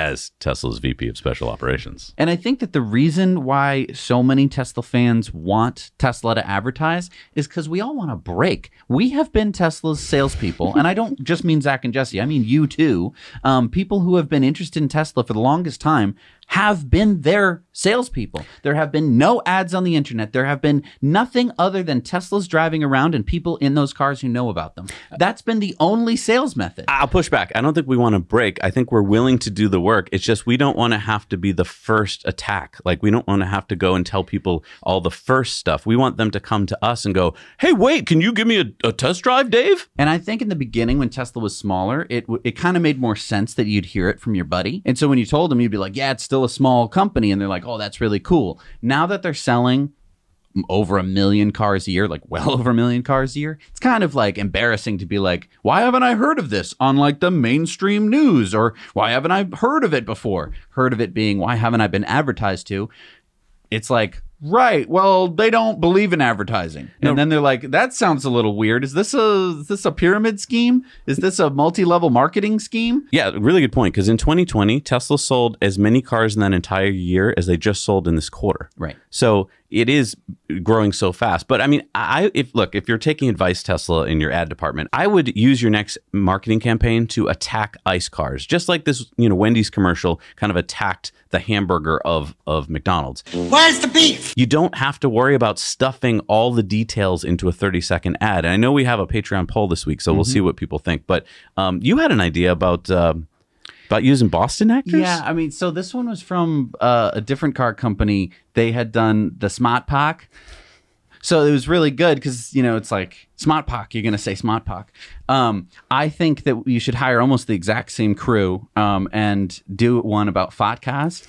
as Tesla's VP of Special Operations. And I think that the reason why so many Tesla fans want Tesla to advertise is because we all want a break. We have been Tesla's salespeople, and I don't just mean Zach and Jesse, I mean you too. Um, people who have been interested in Tesla for the longest time have been their salespeople. There have been no ads on the internet. There have been nothing other than Teslas driving around and people in those cars who know about them. That's been the only sales method. I'll push back. I don't think we want to break. I think we're willing to do the work. It's just we don't want to have to be the first attack. Like we don't want to have to go and tell people all the first stuff. We want them to come to us and go, "Hey, wait, can you give me a, a test drive, Dave?" And I think in the beginning when Tesla was smaller, it it kind of made more sense that you'd hear it from your buddy. And so when you told them, you'd be like, "Yeah, it's still a small company," and they're like, "Oh, that's really cool." Now that they're selling over a million cars a year, like well over a million cars a year. It's kind of like embarrassing to be like, why haven't I heard of this on like the mainstream news? Or why haven't I heard of it before? Heard of it being, why haven't I been advertised to? It's like, right, well, they don't believe in advertising. And then they're like, that sounds a little weird. Is this a is this a pyramid scheme? Is this a multi-level marketing scheme? Yeah, really good point. Because in 2020, Tesla sold as many cars in that entire year as they just sold in this quarter. Right. So it is growing so fast. But I mean, I if look, if you're taking advice, Tesla, in your ad department, I would use your next marketing campaign to attack ICE cars, just like this, you know, Wendy's commercial kind of attacked the hamburger of of McDonald's. Where's the beef? You don't have to worry about stuffing all the details into a 30 second ad. And I know we have a Patreon poll this week, so we'll Mhm. see what people think. But um, you had an idea about uh, about using Boston actors. Yeah, I mean, so this one was from uh, a different car company. They had done the Smart Park. So it was really good because, you know, it's like Smart Park, you're going to say Smart Park. Um, I think that you should hire almost the exact same crew um, and do one about fat cars.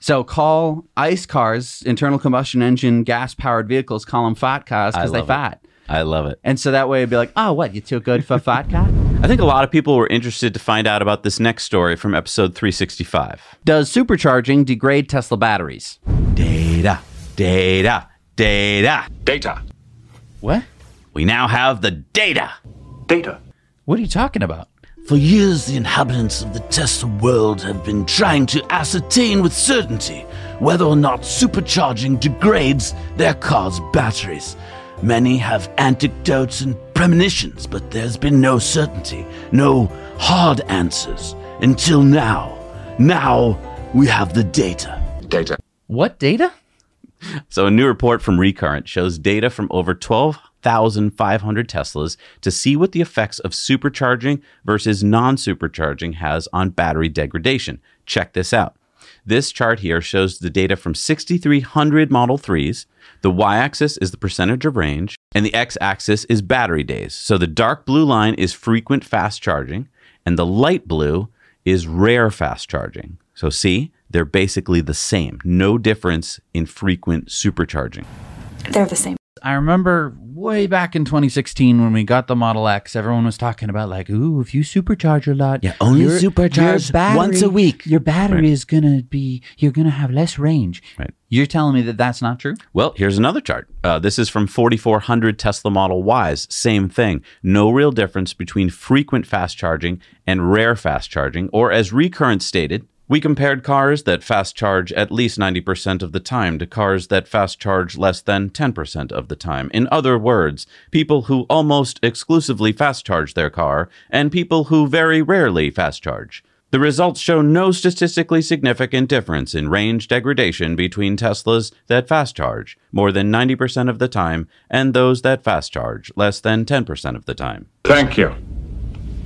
So call ICE cars, internal combustion engine, gas powered vehicles, call them fat cars because they it. fat. I love it. And so that way it'd be like, oh, what? You're too good for fat car? I think a lot of people were interested to find out about this next story from episode 365. Does supercharging degrade Tesla batteries? Data, data, data, data. What? We now have the data. Data. What are you talking about? For years, the inhabitants of the Tesla world have been trying to ascertain with certainty whether or not supercharging degrades their car's batteries. Many have anecdotes and premonitions, but there's been no certainty, no hard answers until now. Now we have the data. Data. What data? So, a new report from Recurrent shows data from over 12,500 Teslas to see what the effects of supercharging versus non supercharging has on battery degradation. Check this out. This chart here shows the data from 6,300 Model 3s. The y axis is the percentage of range, and the x axis is battery days. So, the dark blue line is frequent fast charging, and the light blue is rare fast charging. So, see, they're basically the same. No difference in frequent supercharging. They're the same. I remember way back in 2016 when we got the Model X, everyone was talking about like, ooh, if you supercharge a lot, yeah, only supercharge once a week. Your battery Right. is gonna be, you're gonna have less range. Right. You're telling me that that's not true? Well, here's another chart. Uh, this is from 4,400 Tesla Model Ys. Same thing. No real difference between frequent fast charging and rare fast charging, or as Recurrent stated, we compared cars that fast charge at least 90% of the time to cars that fast charge less than 10% of the time. In other words, people who almost exclusively fast charge their car and people who very rarely fast charge. The results show no statistically significant difference in range degradation between Teslas that fast charge more than 90% of the time and those that fast charge less than 10% of the time. Thank you,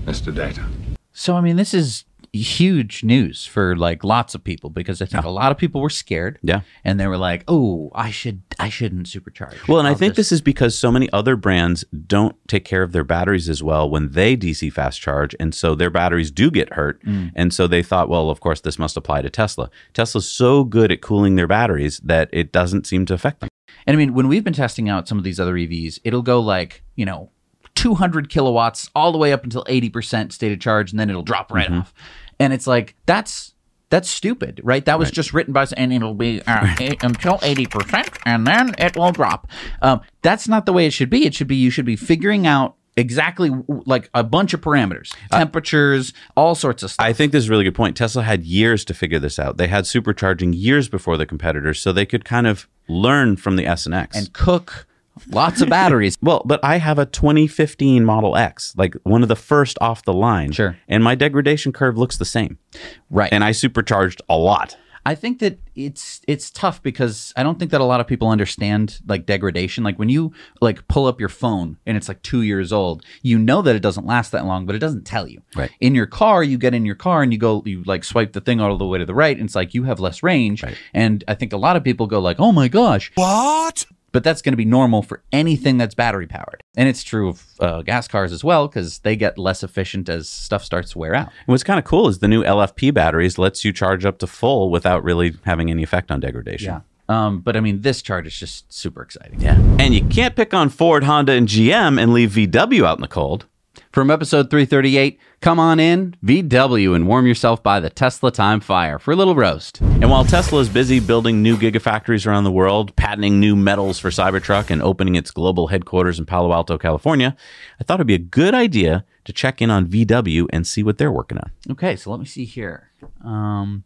Mr. Data. So, I mean, this is huge news for like lots of people because I think a lot of people were scared. Yeah. And they were like, oh, I should, I shouldn't supercharge. Well, and I I'll think just- this is because so many other brands don't take care of their batteries as well when they DC fast charge. And so their batteries do get hurt. Mm. And so they thought, well, of course, this must apply to Tesla. Tesla's so good at cooling their batteries that it doesn't seem to affect them. And I mean, when we've been testing out some of these other EVs, it'll go like, you know, 200 kilowatts all the way up until 80% state of charge, and then it'll drop right Mhm. off. And it's like, that's. That's stupid, right? That was just written by, and it'll be uh, eight- until eighty percent, and then it will drop. Um, that's not the way it should be. It should be you should be figuring out exactly w- like a bunch of parameters, temperatures, all sorts of stuff. I think this is a really good point. Tesla had years to figure this out. They had supercharging years before the competitors, so they could kind of learn from the S and X and cook lots of batteries. well, but I have a 2015 Model X, like one of the first off the line. Sure. And my degradation curve looks the same. Right. And I supercharged a lot. I think that it's it's tough because I don't think that a lot of people understand like degradation. Like when you like pull up your phone and it's like two years old, you know that it doesn't last that long, but it doesn't tell you. Right. In your car, you get in your car and you go, you like swipe the thing all the way to the right, and it's like you have less range. Right. And I think a lot of people go like, "Oh my gosh, what?" But that's going to be normal for anything that's battery powered, and it's true of uh, gas cars as well because they get less efficient as stuff starts to wear out. And what's kind of cool is the new LFP batteries lets you charge up to full without really having any effect on degradation. Yeah. Um, but I mean, this chart is just super exciting. Yeah. And you can't pick on Ford, Honda, and GM and leave VW out in the cold. From episode 338, come on in, VW, and warm yourself by the Tesla Time Fire for a little roast. And while Tesla is busy building new gigafactories around the world, patenting new metals for Cybertruck, and opening its global headquarters in Palo Alto, California, I thought it'd be a good idea to check in on VW and see what they're working on. Okay, so let me see here. Um,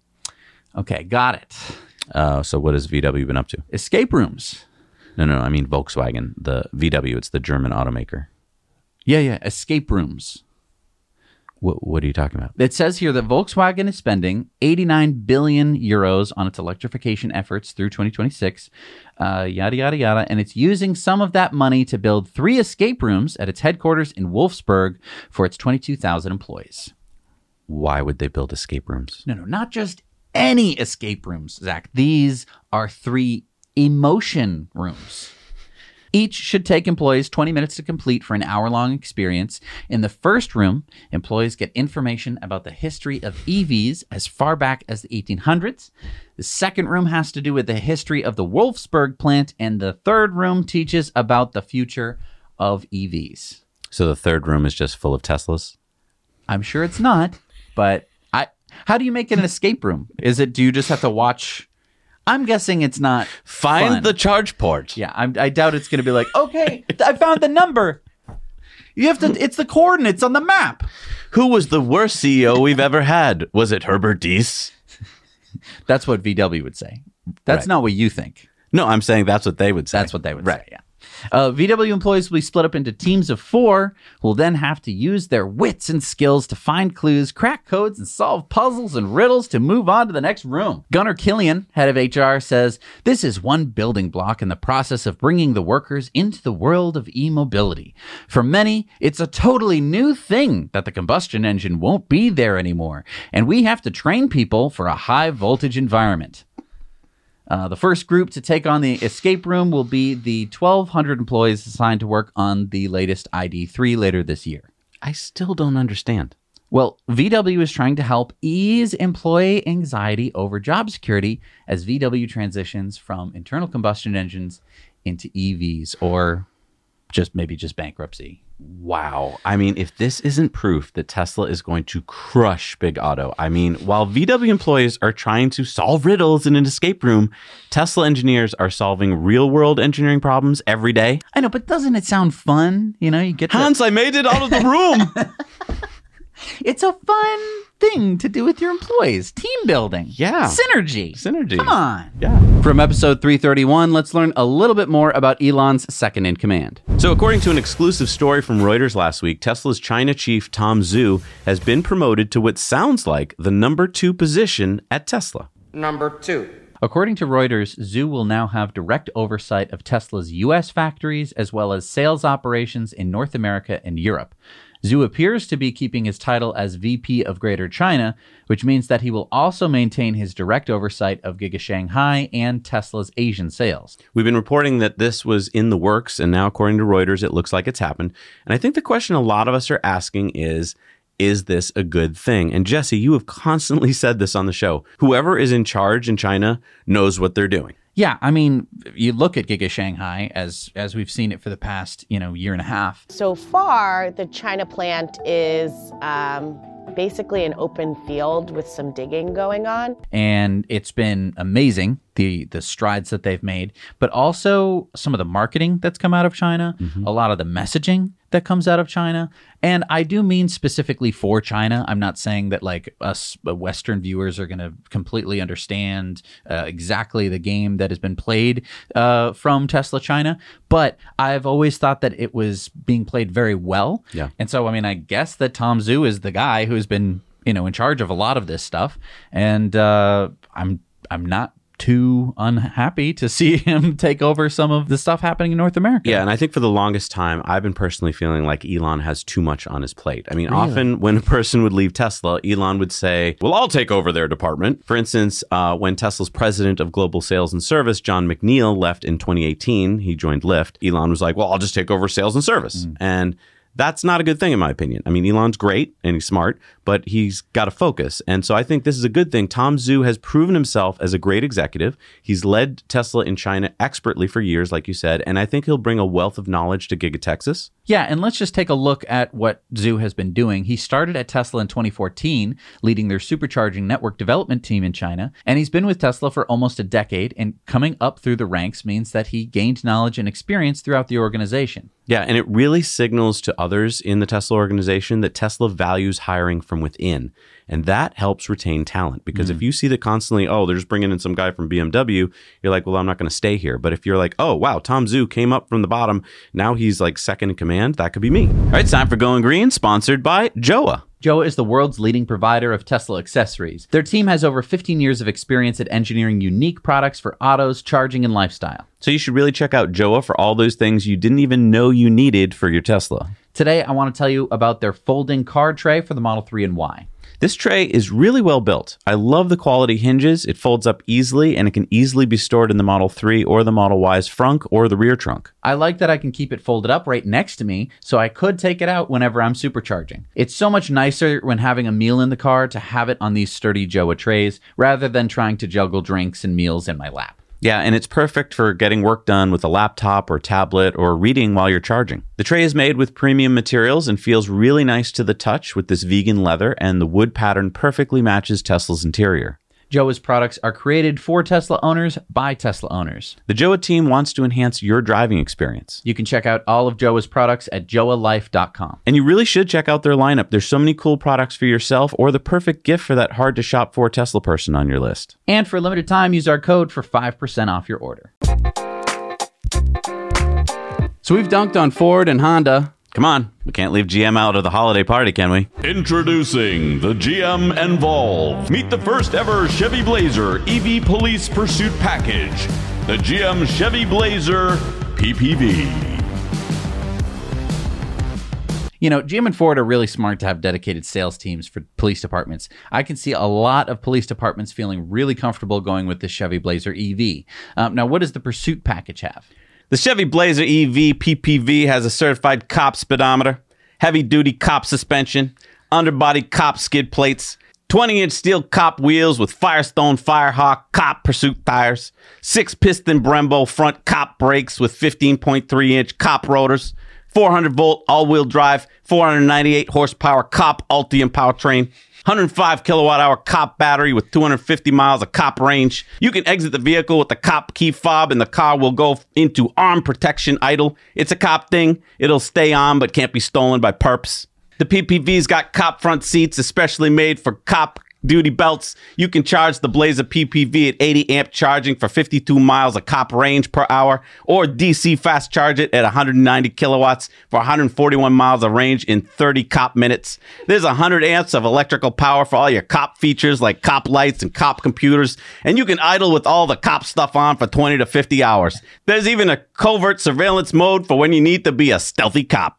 okay, got it. Uh, so, what has VW been up to? Escape rooms. No, no, I mean Volkswagen. The VW, it's the German automaker. Yeah, yeah, escape rooms. What, what are you talking about? It says here that Volkswagen is spending 89 billion euros on its electrification efforts through 2026, uh, yada, yada, yada. And it's using some of that money to build three escape rooms at its headquarters in Wolfsburg for its 22,000 employees. Why would they build escape rooms? No, no, not just any escape rooms, Zach. These are three emotion rooms. Each should take employees 20 minutes to complete for an hour long experience. In the first room, employees get information about the history of EVs as far back as the 1800s. The second room has to do with the history of the Wolfsburg plant. And the third room teaches about the future of EVs. So, the third room is just full of Teslas? I'm sure it's not, but I how do you make it an escape room? Is it do you just have to watch I'm guessing it's not Find fun. the charge port. Yeah, I'm, I doubt it's going to be like, okay, I found the number. You have to. It's the coordinates on the map. Who was the worst CEO we've ever had? Was it Herbert Diess? That's what VW would say. That's Right. not what you think. No, I'm saying that's what they would say. That's what they would say. Yeah. Uh, VW employees will be split up into teams of four, who will then have to use their wits and skills to find clues, crack codes, and solve puzzles and riddles to move on to the next room. Gunnar Kilian, head of HR, says this is one building block in the process of bringing the workers into the world of e mobility. For many, it's a totally new thing that the combustion engine won't be there anymore, and we have to train people for a high voltage environment. Uh, the first group to take on the escape room will be the 1,200 employees assigned to work on the latest ID3 later this year. I still don't understand. Well, VW is trying to help ease employee anxiety over job security as VW transitions from internal combustion engines into EVs or just maybe just bankruptcy. Wow. I mean, if this isn't proof that Tesla is going to crush Big Auto, I mean, while VW employees are trying to solve riddles in an escape room, Tesla engineers are solving real world engineering problems every day. I know, but doesn't it sound fun? You know, you get Hans, I made it out of the room. it's a fun thing to do with your employees. Team building. Yeah. Synergy. Synergy. Come on. Yeah. From episode 331, let's learn a little bit more about Elon's second in command. So, according to an exclusive story from Reuters last week, Tesla's China chief Tom Zhu has been promoted to what sounds like the number two position at Tesla. Number two. According to Reuters, Zhu will now have direct oversight of Tesla's US factories as well as sales operations in North America and Europe. Zhu appears to be keeping his title as VP of Greater China, which means that he will also maintain his direct oversight of Giga Shanghai and Tesla's Asian sales. We've been reporting that this was in the works, and now, according to Reuters, it looks like it's happened. And I think the question a lot of us are asking is is this a good thing? And Jesse, you have constantly said this on the show. Whoever is in charge in China knows what they're doing. Yeah, I mean, you look at Giga Shanghai as as we've seen it for the past you know year and a half. So far, the China plant is um, basically an open field with some digging going on. and it's been amazing the the strides that they've made but also some of the marketing that's come out of China a lot of the messaging that comes out of China. And I do mean specifically for China. I'm not saying that like us uh, western viewers are going to completely understand uh, exactly the game that has been played uh, from Tesla China. But I've always thought that it was being played very well. Yeah. and so I mean I guess that Tom Zhu is the guy who's been you know in charge of a lot of this stuff. And uh, I'm I'm not too unhappy to see him take over some of the stuff happening in North America. Yeah, and I think for the longest time, I've been personally feeling like Elon has too much on his plate. I mean, Really? often when a person would leave Tesla, Elon would say, Well, I'll take over their department. For instance, uh, when Tesla's president of global sales and service, Jon McNeill, left in 2018, he joined Lyft. Elon was like, Well, I'll just take over sales and service. And that's not a good thing, in my opinion. I mean, Elon's great and he's smart, but he's got to focus. And so I think this is a good thing. Tom Zhu has proven himself as a great executive. He's led Tesla in China expertly for years, like you said. And I think he'll bring a wealth of knowledge to Giga Texas. Yeah, and let's just take a look at what Zhu has been doing. He started at Tesla in 2014, leading their supercharging network development team in China, and he's been with Tesla for almost a decade, and coming up through the ranks means that he gained knowledge and experience throughout the organization. Yeah, and it really signals to others in the Tesla organization that Tesla values hiring from within. And that helps retain talent because if mm. you see that constantly, oh, they're just bringing in some guy from BMW, you're like, well, I'm not going to stay here. But if you're like, oh, wow, Tom Zhu came up from the bottom, now he's like second in command, that could be me. All right, it's time for Going Green, sponsored by Jowua. Jowua is the world's leading provider of Tesla accessories. Their team has over 15 years of experience at engineering unique products for autos, charging, and lifestyle. So you should really check out Jowua for all those things you didn't even know you needed for your Tesla. Today, I want to tell you about their folding card tray for the Model 3 and Y. This tray is really well built. I love the quality hinges. It folds up easily and it can easily be stored in the Model 3 or the Model Y's frunk or the rear trunk. I like that I can keep it folded up right next to me, so I could take it out whenever I'm supercharging. It's so much nicer when having a meal in the car to have it on these sturdy Jowua trays rather than trying to juggle drinks and meals in my lap. Yeah, and it's perfect for getting work done with a laptop or tablet or reading while you're charging. The tray is made with premium materials and feels really nice to the touch with this vegan leather, and the wood pattern perfectly matches Tesla's interior. Jowua's products are created for Tesla owners by Tesla owners. The Jowua team wants to enhance your driving experience. You can check out all of Jowua's products at joalife.com. And you really should check out their lineup. There's so many cool products for yourself or the perfect gift for that hard to shop for Tesla person on your list. And for a limited time, use our code for 5% off your order. So we've dunked on Ford and Honda. Come on, we can't leave GM out of the holiday party, can we? Introducing the GM Envolve. Meet the first ever Chevy Blazer EV Police Pursuit Package. The GM Chevy Blazer PPV. You know, GM and Ford are really smart to have dedicated sales teams for police departments. I can see a lot of police departments feeling really comfortable going with the Chevy Blazer EV. Um, now, what does the Pursuit package have? The Chevy Blazer EV PPV has a certified cop speedometer, heavy duty cop suspension, underbody cop skid plates, 20 inch steel cop wheels with Firestone Firehawk cop pursuit tires, six piston Brembo front cop brakes with 15.3 inch cop rotors, 400 volt all wheel drive, 498 horsepower cop Ultium powertrain. 105 kilowatt hour cop battery with 250 miles of cop range. You can exit the vehicle with the cop key fob and the car will go into arm protection idle. It's a cop thing. It'll stay on but can't be stolen by perps. The PPV's got cop front seats especially made for cop duty belts. You can charge the Blazer PPV at 80 amp charging for 52 miles of cop range per hour, or DC fast charge it at 190 kilowatts for 141 miles of range in 30 cop minutes. There's 100 amps of electrical power for all your cop features like cop lights and cop computers, and you can idle with all the cop stuff on for 20 to 50 hours. There's even a covert surveillance mode for when you need to be a stealthy cop.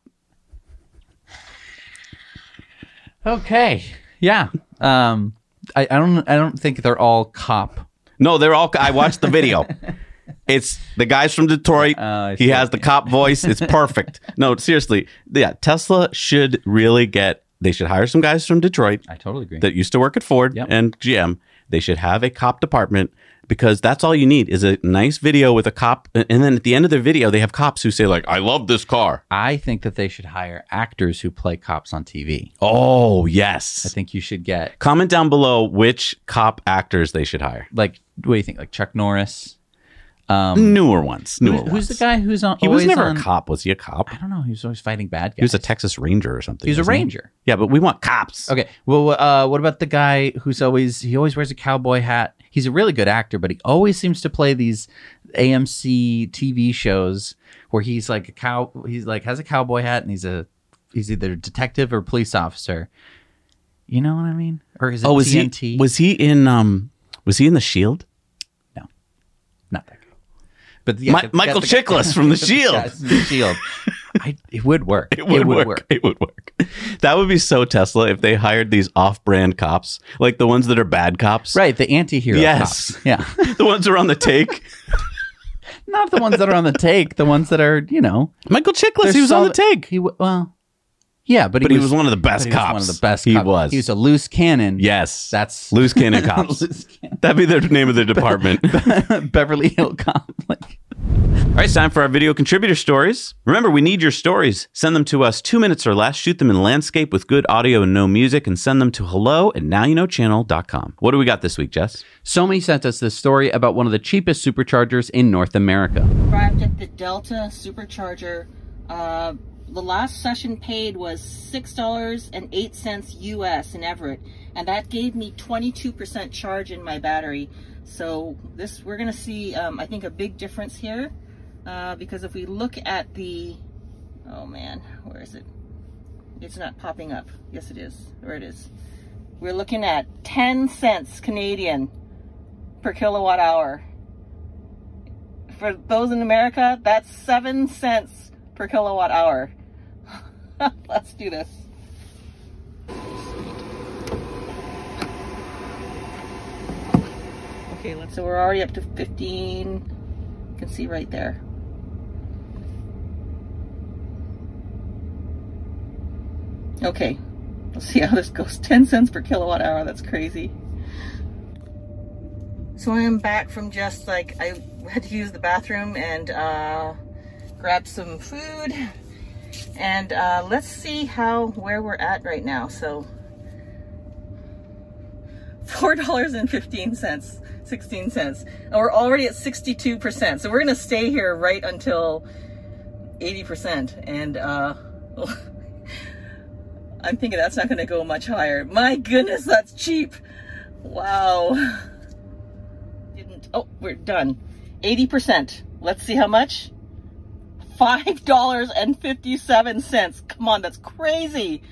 Okay. Yeah. Um, I, I don't. I don't think they're all cop. No, they're all. I watched the video. it's the guys from Detroit. he has the cop voice. It's perfect. no, seriously. Yeah, Tesla should really get. They should hire some guys from Detroit. I totally agree. That used to work at Ford and GM. They should have a cop department because that's all you need is a nice video with a cop, and then at the end of the video, they have cops who say like, "I love this car." I think that they should hire actors who play cops on TV. Oh yes, I think you should get Comment down below which cop actors they should hire. like. What do you think? Like Chuck Norris. Um, Newer ones. Newer who's, who's the guy who's on? He was never on- a cop. Was he a cop? I don't know. He was always fighting bad guys. He was a Texas Ranger or something. He was a ranger. Yeah, but we want cops. Okay. Well, uh, what about the guy who's always he always wears a cowboy hat? He's a really good actor, but he always seems to play these AMC TV shows where he's like a cow. He's like has a cowboy hat and he's a he's either a detective or police officer. You know what I mean? Or is it Oh, was TNT? he? Was he in? Um, was he in the Shield? No, not that guy. But yeah, got- Michael Chiklis from The Shield. from the Shield. I, it would work. It would, work. It would work. That would be so Tesla if they hired these off-brand cops, like the ones that are bad cops. Right, the anti-hero Yes. cops. Yeah. the ones who are on the take. Not the ones that are on the take, the ones that are, you know. Michael Chiklis, he was on the take. He well, yeah, but he, But he was one of the best but he was cops. one of the best. He cops. was. He was a loose cannon. Yes, that's loose cannon cops. Loose cannon. That'd be the name of their department. Beverly Hill Cop. Like, All right, it's time for our video contributor stories. Remember, we need your stories. Send them to us two minutes or less. Shoot them in landscape with good audio and no music, and send them to hello at nowyouknowchannel.com. What do we got this week, Jess? Somi sent us this story about one of the cheapest superchargers in North America. arrived at the Delta Supercharger. Uh, the last session paid was six dollars and eight cents US in Everett, and that gave me 22% charge in my battery. So this, we're gonna see, um, I think, a big difference here, uh, because if we look at the, oh man, where is it? It's not popping up. Yes, it is. There it is. We're looking at 10 cents Canadian per kilowatt hour for those in America, that's seven cents per kilowatt hour. Let's do this. Okay, let's, so we're already up to 15. You can see right there. Okay, let's see how this goes. 10 cents per kilowatt hour, that's crazy. So I am back from just like, I had to use the bathroom and uh, grab some food. And uh, let's see how, where we're at right now. So $4.15, 16 cents. And we're already at 62%. So we're gonna stay here right until 80%. And uh, I'm thinking that's not gonna go much higher. My goodness, that's cheap. Wow. Didn't, oh, we're done. 80%. Let's see how much. $5.57. Come on, that's crazy.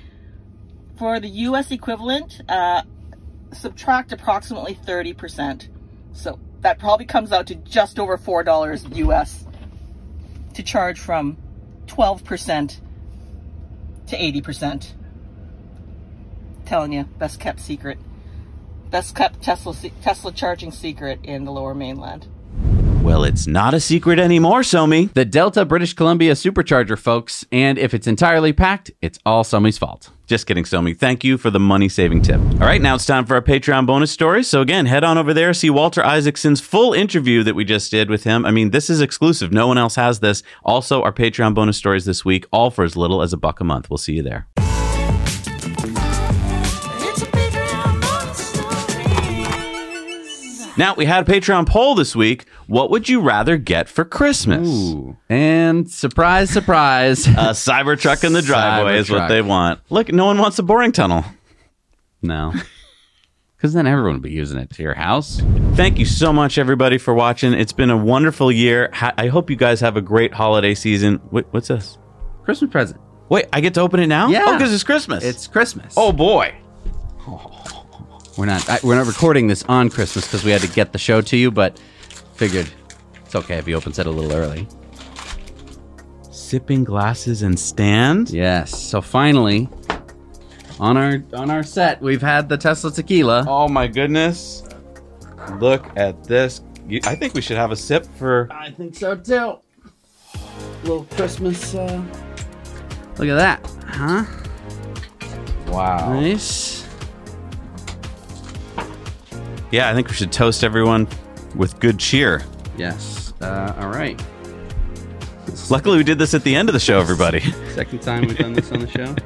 For the US equivalent, uh, subtract approximately 30%. So that probably comes out to just over $4 US to charge from 12% to 80%. Telling you, best kept secret. Best kept Tesla, Tesla charging secret in the lower mainland. Well, it's not a secret anymore, Somi. The Delta British Columbia supercharger, folks. And if it's entirely packed, it's all Somi's fault. Just kidding, Somi. Thank you for the money saving tip. All right, now it's time for our Patreon bonus story. So, again, head on over there, see Walter Isaacson's full interview that we just did with him. I mean, this is exclusive. No one else has this. Also, our Patreon bonus stories this week, all for as little as a buck a month. We'll see you there. Now, we had a Patreon poll this week. What would you rather get for Christmas? Ooh. And surprise, surprise. a Cybertruck in the driveway is what they want. Look, no one wants a boring tunnel. No. Because then everyone would be using it to your house. Thank you so much, everybody, for watching. It's been a wonderful year. Ha- I hope you guys have a great holiday season. Wait, what's this? Christmas present. Wait, I get to open it now? Yeah. Oh, because it's Christmas. It's Christmas. oh, boy. Oh. We're not I, we're not recording this on Christmas because we had to get the show to you, but figured it's okay if he opens it a little early. Sipping glasses and stand? Yes. So finally, on our on our set, we've had the Tesla tequila. Oh, my goodness. Look at this. You- I think we should have a sip for. I think so too. Little Christmas. Uh... Look at that, huh? Wow. Nice. Yeah, I think we should toast everyone with good cheer. Yes. Uh, all right. Luckily, we did this at the end of the show, everybody. Second time we've done this on the show.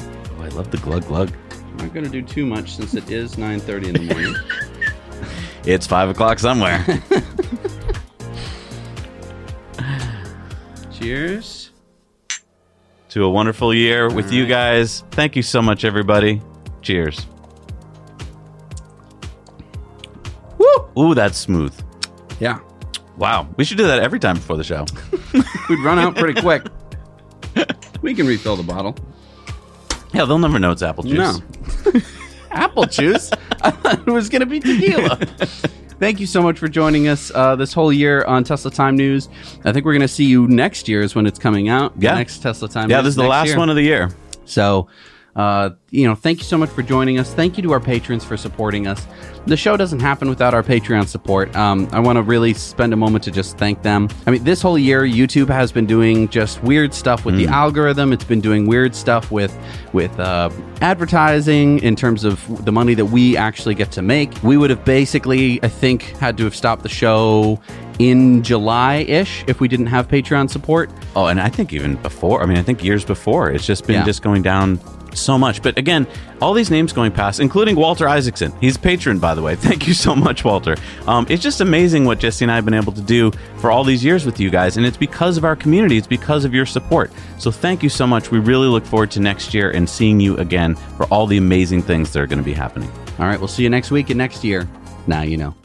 Oh, I love the glug glug. I'm not gonna do too much since it is 9:30 in the morning. It's five o'clock somewhere. Cheers. to a wonderful year with you guys. Thank you so much, everybody. Cheers. Ooh, that's smooth. Yeah. Wow. We should do that every time before the show. We'd run out pretty quick. we can refill the bottle. Yeah, they'll never know it's apple juice. No. Apple juice? I thought it was going to be tequila. Thank you so much for joining us uh, this whole year on Tesla Time News. I think we're going to see you next year is when it's coming out. Yeah. Next Tesla Time Yeah, News this is the last year. one of the year. So, uh, you know, thank you so much for joining us. Thank you to our patrons for supporting us. The show doesn't happen without our Patreon support. Um, I want to really spend a moment to just thank them. I mean, this whole year, YouTube has been doing just weird stuff with the Mm. algorithm. It's been doing weird stuff with with uh, advertising in terms of the money that we actually get to make. We would have basically, I think, had to have stopped the show in July ish if we didn't have Patreon support. Oh, and I think even before. I mean, I think years before. It's just been Yeah. just going down so much. But again, all these names going past, including Walter Isaacson. He's patron, by the way. Thank you so much, Walter. Um, it's just amazing what Jesse and I have been able to do for all these years with you guys. And it's because of our community, it's because of your support. So thank you so much. We really look forward to next year and seeing you again for all the amazing things that are going to be happening. All right, we'll see you next week and next year. Now you know.